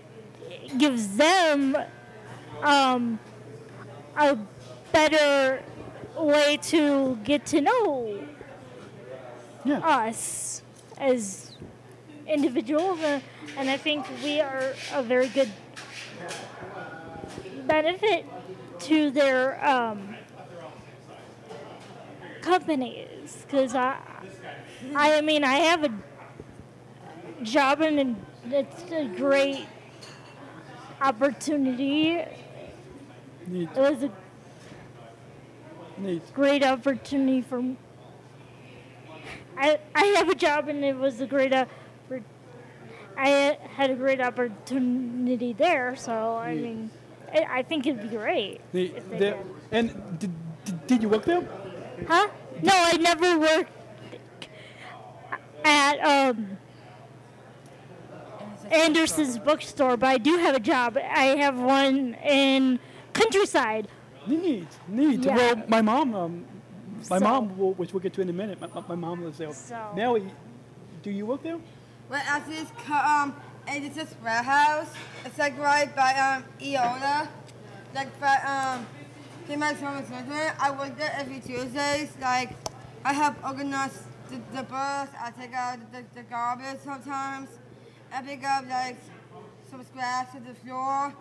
gives them um, a better way to get to know us as individuals, uh, and I think we are a very good benefit to their um, companies because I, I mean, I have a job and it's a great opportunity. It was a Neat. great opportunity for. me. I I have a job and it was a great. I had a great opportunity there, so I Neat. mean, I, I think it'd be great. The, and did, did, did you work there? Huh? No, I never worked at um, Anderson's bookstore, but I do have a job. I have one in Countryside. Neat, neat. Yeah. Well, my mom, um, my So- mom, will- which we'll get to in a minute. My, my- my mom lives there. So- Nelly, do you work there? Well, actually, it's ca- um, and it's this warehouse. It's like right by um Eola, like by um, in my summer children. I work there every Tuesdays. Like, I help organize the, the bus. I take out the, the garbage sometimes. I pick up like some scraps to the floor,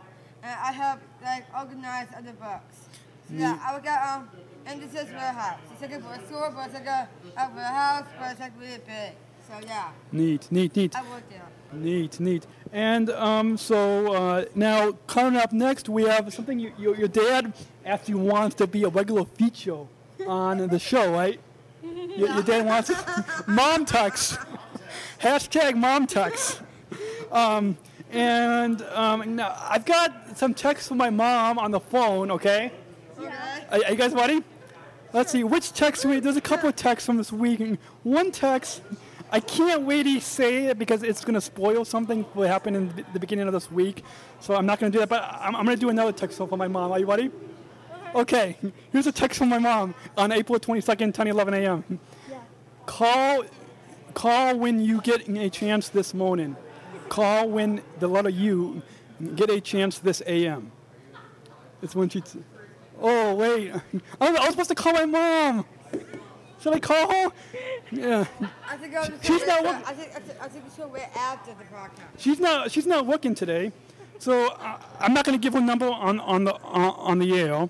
and I help like organize other books. So, yeah. I work at um, and this is warehouse. It's like a bookstore, but it's like a, a warehouse, but it's like really big. So yeah. Neat, neat, neat. I work there. Neat, neat. And um, so uh, now, coming up next, we have something you, your, your dad actually wants to be a regular feature on the show, right? Your, your dad wants it. Mom Tucks. Hashtag Mom Tucks. Um, and um, now I've got some texts from my mom on the phone, okay? Are, are you guys ready? Let's see, which text we, there's a couple of texts from this week. One text, I can't really say it because it's going to spoil something that happened in the- beginning of this week. So I'm not going to do that, but I'm, I'm going to do another text from my mom. Are you ready? Okay, here's a text from my mom on April 22nd, 10 11 a.m. Call, call when you get a chance this morning. Call when the letter U get a chance this a.m. It's when she. T- oh wait, I was supposed to call my mom. Should I call her? Yeah. I think I'll just She's not working. I think I think, I think we should wait after the podcast. She's not. She's not working today, so I, I'm not going to give her a number on on the on, on the air.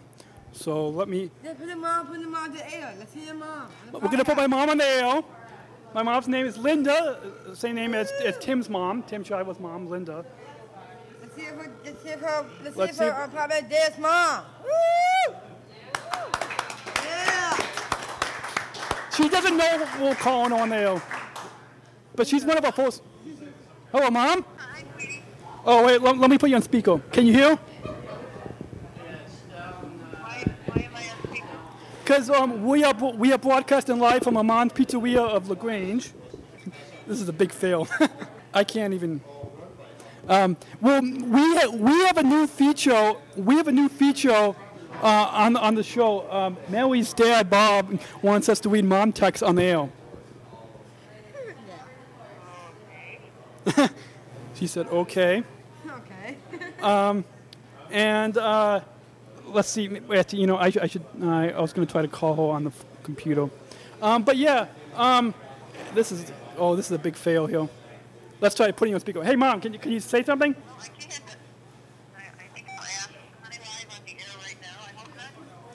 So let me. Yeah, put on, put them on the air. Let's hear your mom. We're going to put my mom on the air. My mom's name is Linda, uh, same name as, as Tim's mom. Tim Shiva's mom, Linda. See if we, let's see if her, let's, Let's see her if- uh, Papa Dad's mom. Woo! Yeah. She doesn't know we're calling on there. But she's one of our first. Hello, Mom? Oh, wait, let, let me put you on speaker. Can you hear? Because um, we, are, we are broadcasting live from Armand's Pizzeria of LaGrange. This is a big fail. I can't even. Um, well, we, ha- we have a new feature. We have a new feature uh, on, on the show. Um, Mary's dad, Bob, wants us to read mom texts on the air. she said, okay. Okay. Um, and uh, let's see. You know, I, I should. Uh, I was going to try to call her on the f- computer. Um, but yeah, um, this is. Oh, this is a big fail here. Let's try putting you on speaker. Hey, mom, can you can you say something?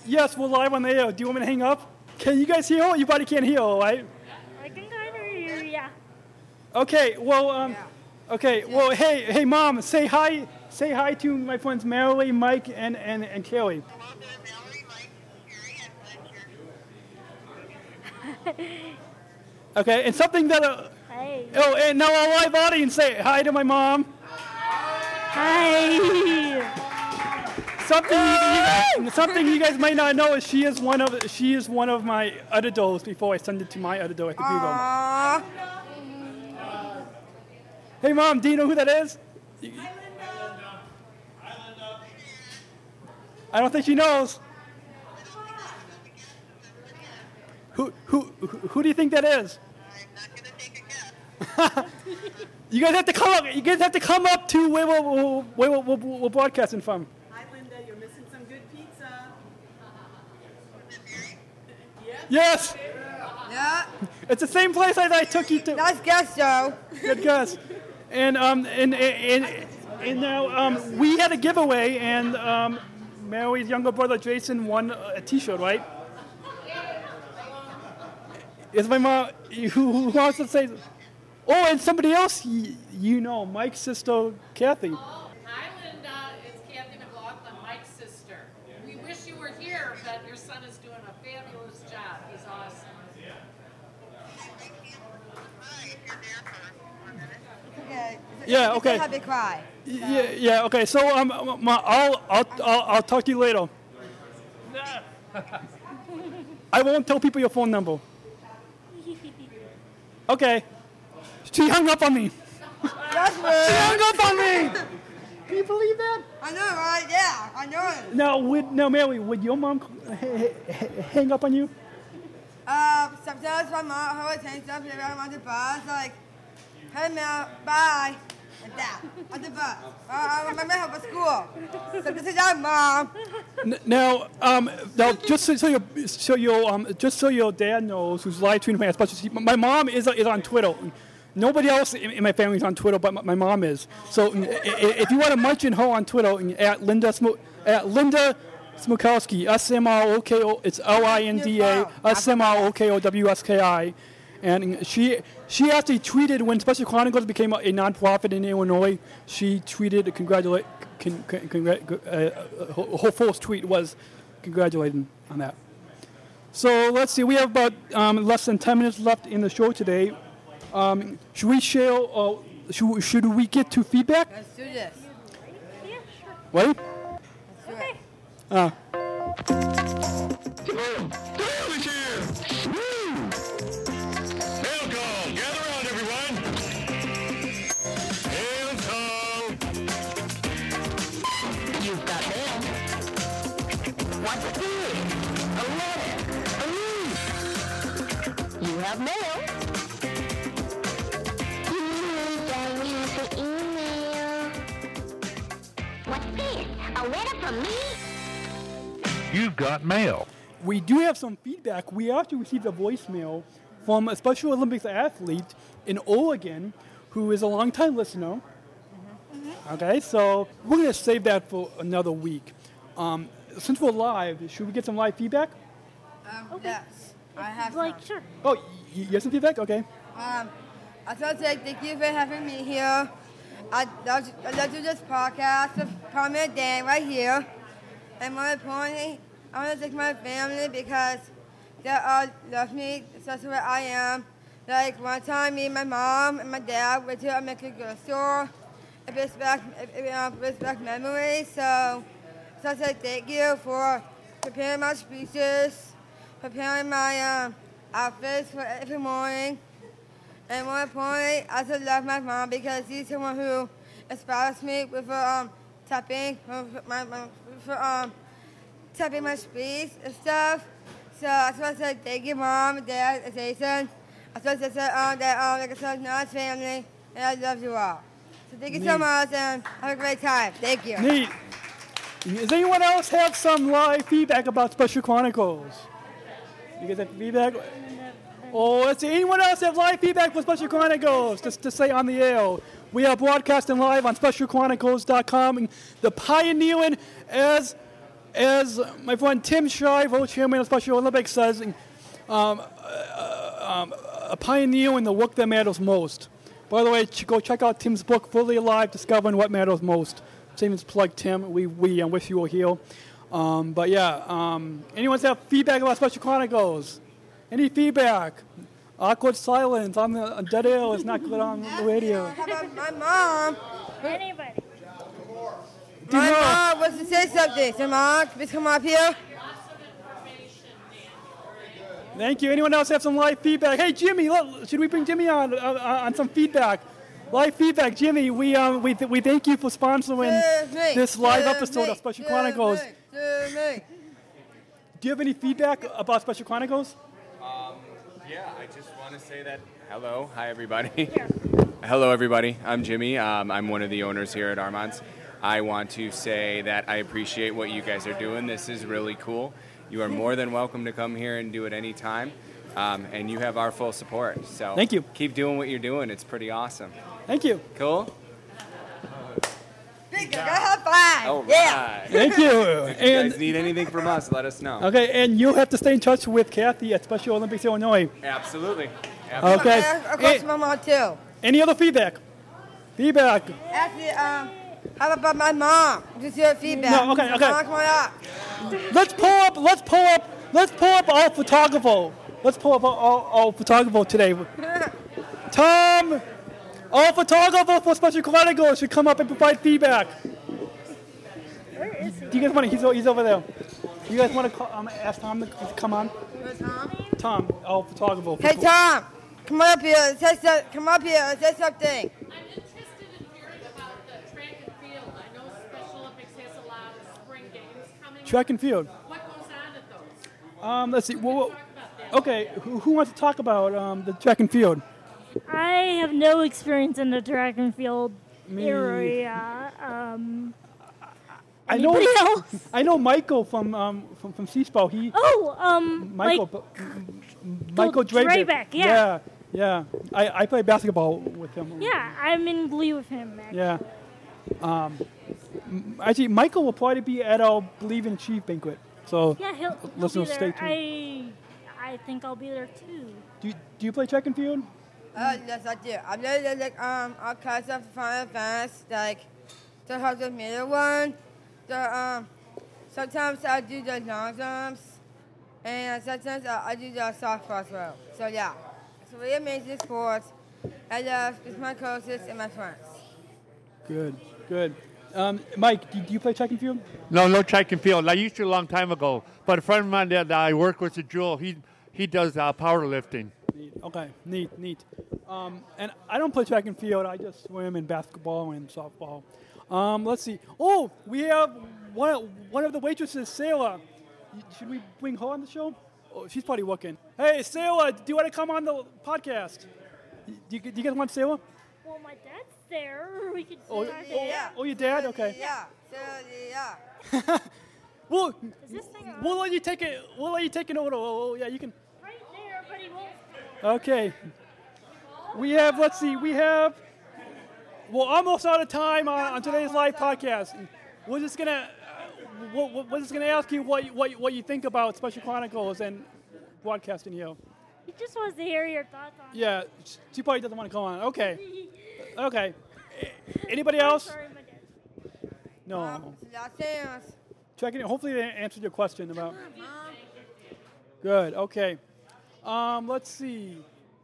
Yes, we're live on the air. Do you want me to hang up? Can you guys hear? her? You probably can't hear, her, right? I can kind of hear you, yeah. Okay. Well, um, okay. Well, hey, hey, mom, say hi. Say hi to my friends Mallory, Mike, and and and Kelly. Okay, and something that. Uh, Hey. oh, and now our live audience say hi to my mom. Hi. Something you, you, something you guys might not know is she is one of she is one of my editors before I send it to my editor at the Google. Hey, mom, do you know who that is? I don't think she knows. Who, who who do you think that is? you guys have to come up. You guys have to come up to where we're, where we're, we're, we're broadcasting from. Hi, Linda. You're missing some good pizza. Yes, Yeah. it's the same place as I took you to. Nice guess, Joe. Good guess. And um and and and now um we had a giveaway and um Mary's younger brother Jason won a T-shirt, right? Is my mom who, who wants to say? Oh, and somebody else y- you know, Mike's sister Kathy. Hi, Linda. It's Kathy McLaughlin, Mike's sister. We wish you were here, but your son is doing a fabulous job. He's awesome. Okay. Yeah, okay. Have a cry. Yeah, yeah. Okay, so um, ma, I'll, I'll I'll I'll talk to you later. I won't tell people your phone number. Okay. She hung up on me. That's rude. She hung up on me. Can you believe that? I know, right? Yeah, I know it. Now, would now, Mary, would your mom h- h- hang up on you? Uh, sometimes my mom, her would say stuff around on the bus, like, hey, Mel, bye. Like that, on the bus. Uh, I remember her for school. So this is our mom. N- Now, um, now, just so, so your so your um, just so your dad knows, who's live tweeting my special. My mom is is on Twitter. Nobody else in my family is on Twitter, but my, mom is. So, if you want to mention her on Twitter, at Linda Smo- at Linda Smrokowski, S M R O K O. It's L I N D A S M R O K O W S K I. And she she actually tweeted when Special Chronicles became a, a nonprofit in Illinois. She tweeted congratulate. Con, con, congrat, uh, her, her first tweet was congratulating on that. So let's see. We have about um, less than ten minutes left in the show today. Um, should we share? Uh, should, should we get to feedback? Let's do this. What? Let's do it. Uh, from me? You've got mail. We do have some feedback. We actually received a voicemail from a Special Olympics athlete in Oregon who is a longtime listener. Okay, so we're going to save that for another week. Um, since we're live, should we get some live feedback? Um, Yes, I have Like, some. sure. Oh, y- you have some feedback? Okay. Um, I thought want say thank you for having me here. I love, I love to this podcast with Prominent Dan right here. And more importantly, I want to thank my family because they all love me such where I am. Like one time, me and my mom and my dad went to a American Girl store. It brings back, it, uh, brings back memories. So, so I say thank you for preparing my speeches, preparing my um, outfits for every morning. And more importantly, I also love my mom because she's someone who inspires me with her um, tapping, for my, my, for um, tapping my speech and stuff. So I just want to say thank you, mom, and dad, and Jason. I just want to say um, that, um, like I said, nice family, and I love you all. So thank you so much, and have a great time. Thank you. Neat. Does anyone else have some live feedback about Special Chronicles? You guys have feedback? Oh, let's see. Anyone else have live feedback for Special Chronicles? Just to say on the air. We are broadcasting live on SpecialChronicles.com. And the pioneering, as as my friend Tim Shriver, chairman of Special Olympics, says, um, uh, um, a pioneer in the work that matters most. By the way, go check out Tim's book, Fully Alive, Discovering What Matters Most. Same as plug Tim. We, we uh, wish you were here. Um, but yeah, um, anyone have feedback about Special Chronicles? Any feedback? Awkward silence on the on dead air is not good on the radio. How about my mom? Anybody. My mom wants to say something. So, mom, please come up here. Thank you. Anyone else have some live feedback? Hey, Jimmy, look, should we bring Jimmy on uh, on some feedback? Live feedback, Jimmy. We um we, th- we thank you for sponsoring Jimmy, this live Jimmy, episode of Special Jimmy, Chronicles. Jimmy. Do you have any feedback about Special Chronicles? Yeah, I just want to say that hello, hi everybody. hello everybody. I'm Jimmy. Um, I'm one of the owners here at Armand's. I want to say that I appreciate what you guys are doing. This is really cool. You are more than welcome to come here and do it anytime. Um, and you have our full support. So Thank you. Keep doing what you're doing. It's pretty awesome. Thank you. Cool. Big girl, high five. All Yeah. right. Thank you. If you And guys need anything from us, let us know. okay, and you'll have to stay in touch with Kathy at Special Olympics Illinois. Absolutely. Okay. Of course, my mom too. Any other feedback? Feedback. Actually, um, how about my mom? Just your feedback. No, okay, okay. Mom, come on up. Let's pull up. Let's pull up. Let's pull up our photographer. Let's pull up our, our, our photographer today. Tom, our photographers for Special Chronicles should come up and provide feedback. Where is he? Do you guys want to? He's, he's over there. You guys want to call, um, ask Tom to come on? Tom, our photographer. Hey, Tom, come up here. Say so, come up here. Say something. I'm interested in hearing about the track and field. I know Special Olympics has a lot of spring games coming. Track and field. What goes on at those? Um, let's see. Well, well, okay, who, who wants to talk about um, the track and field? I have no experience in the track and field Me- area. Um, I know. Else? I know Michael from um, from from CSPO. He oh, um, Michael, like, Michael Drabeck. Drabeck, yeah. yeah, yeah. I, I play basketball with him. yeah, I'm in glee with him. Actually. Yeah. Um, actually, Michael will probably be at our Believe in Chief banquet. So Yeah, he'll, he'll be stay there. tuned. I, I think I'll be there too. Do you, do you play track and field? Uh, yes, I do. I'm really like um all kinds of fun events like the hundred meter one. The um sometimes I do the long jumps, and sometimes I, I do the softball throw. So yeah, it's really amazing sports. I love with my coaches and my friends. Good, good. Um, Mike, do, do you play track and field? No, no track and field. I used to a long time ago, but a friend of mine that I work with, at Jewel, he he does uh, powerlifting. Neat. Okay, neat, neat. Um, and I don't play track and field. I just swim and basketball and softball. Um, let's see. Oh, we have one, one of the waitresses, Sarah. Should we bring her on the show? Oh, she's probably working. Hey, Sarah, do you want to come on the podcast? Do you, do you guys want Sarah? Well, my dad's there. We could. Oh, talk oh, there. oh, your dad? Okay. Yeah, so yeah. We'll, Is this thing on? we'll let you take it. We'll let you take it over. Oh, yeah, you can. Right there, but he won't. Okay. We have, let's see, we have, well, almost out of time on, on today's live podcast. We're just going to, uh, we're, we're just going to ask you what, you- what, what you think about Special Chronicles and broadcasting here. He just wants to hear your thoughts on. Yeah, she probably doesn't want to come on. Okay. Okay. Anybody else? Sorry, my dad. No. Um, Las Checking it. Hopefully they answered your question about. Good. Okay. Um, let's see.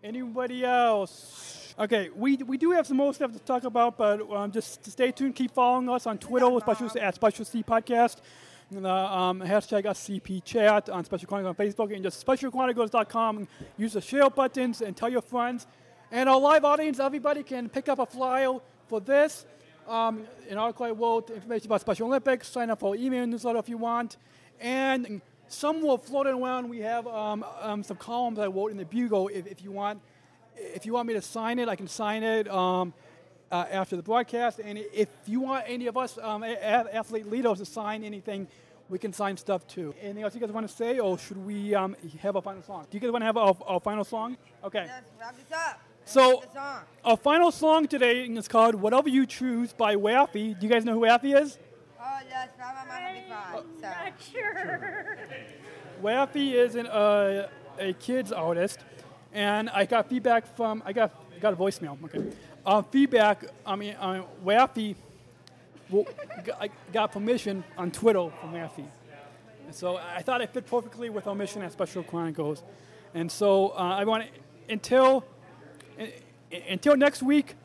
Anybody else? Okay, we, we do have some more stuff to talk about, but um, just stay tuned. Keep following us on Twitter, special, at Special C Podcast, and, uh, um, hashtag SCP Chat on Special Chronicles on Facebook, and just specialchronicles.com. Use the share buttons and tell your friends. And our live audience, everybody can pick up a flyer for this. Um, an article I wrote, information about Special Olympics. Sign up for our email newsletter if you want. And some will float around. We have um, um, some columns I wrote in the Bugle. If, if you want, if you want me to sign it, I can sign it um, uh, after the broadcast. And if you want any of us um, athlete leaders to sign anything, we can sign stuff too. Anything else you guys want to say, or should we um, have a final song? Do you guys want to have a, a final song? Okay. Let's wrap this up. So, our final song today is called "Whatever You Choose" by Raffi. Do you guys know who Raffi is? Yes, Mama, Mama, Big Five. So. Not sure. Raffi is an, uh, a kids artist, and I got feedback from I got I got a voicemail. Okay, uh, feedback. I mean, uh, Raffi. Well, I got permission on Twitter from Raffi, and so I thought it fit perfectly with our mission at Special Chronicles, and so uh, I want to until un- until next week.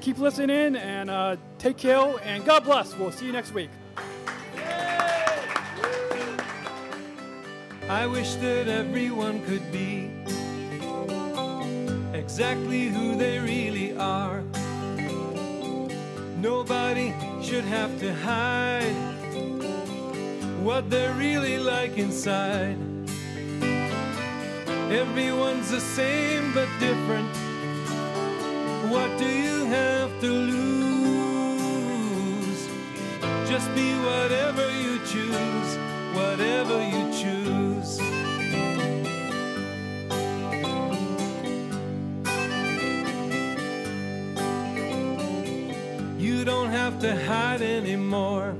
Keep listening and uh, take care and God bless. We'll see you next week. I wish that everyone could be exactly who they really are. Nobody should have to hide what they're really like inside. Everyone's the same but different. What do you have to lose? Just be whatever you choose, whatever you choose. You don't have to hide anymore.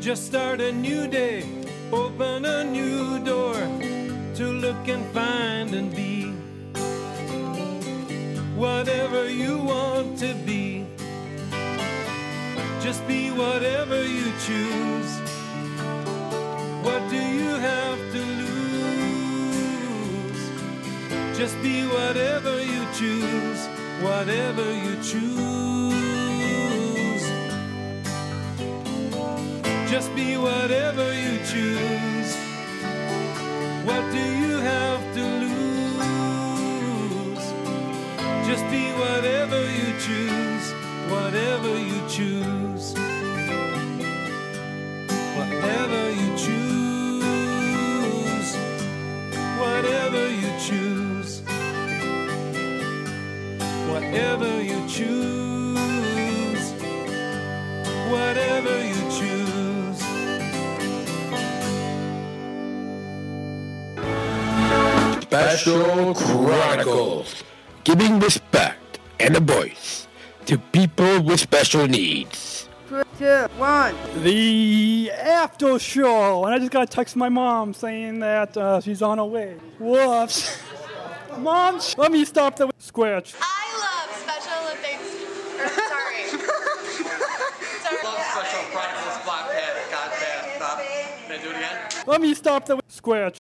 Just start a new day, open a new door to look and find and be whatever you want to be. Just be whatever you choose. What do you have to lose? Just be whatever you choose, whatever you choose. Just be whatever you choose. What do you have to lose? Just be whatever you choose, whatever you choose. Choose, whatever you choose. Special Chronicles, giving respect and a voice to people with special needs. Three, two, one. The after show, and I just got a text from my mom saying that uh, she's on her way. Whoops. Mom, let me stop the scratch. I love Special Olympics. Or, sorry. sorry. Love Special Chronicles podcast. God damn. Stop. Can I do it again? Let me stop the scratch.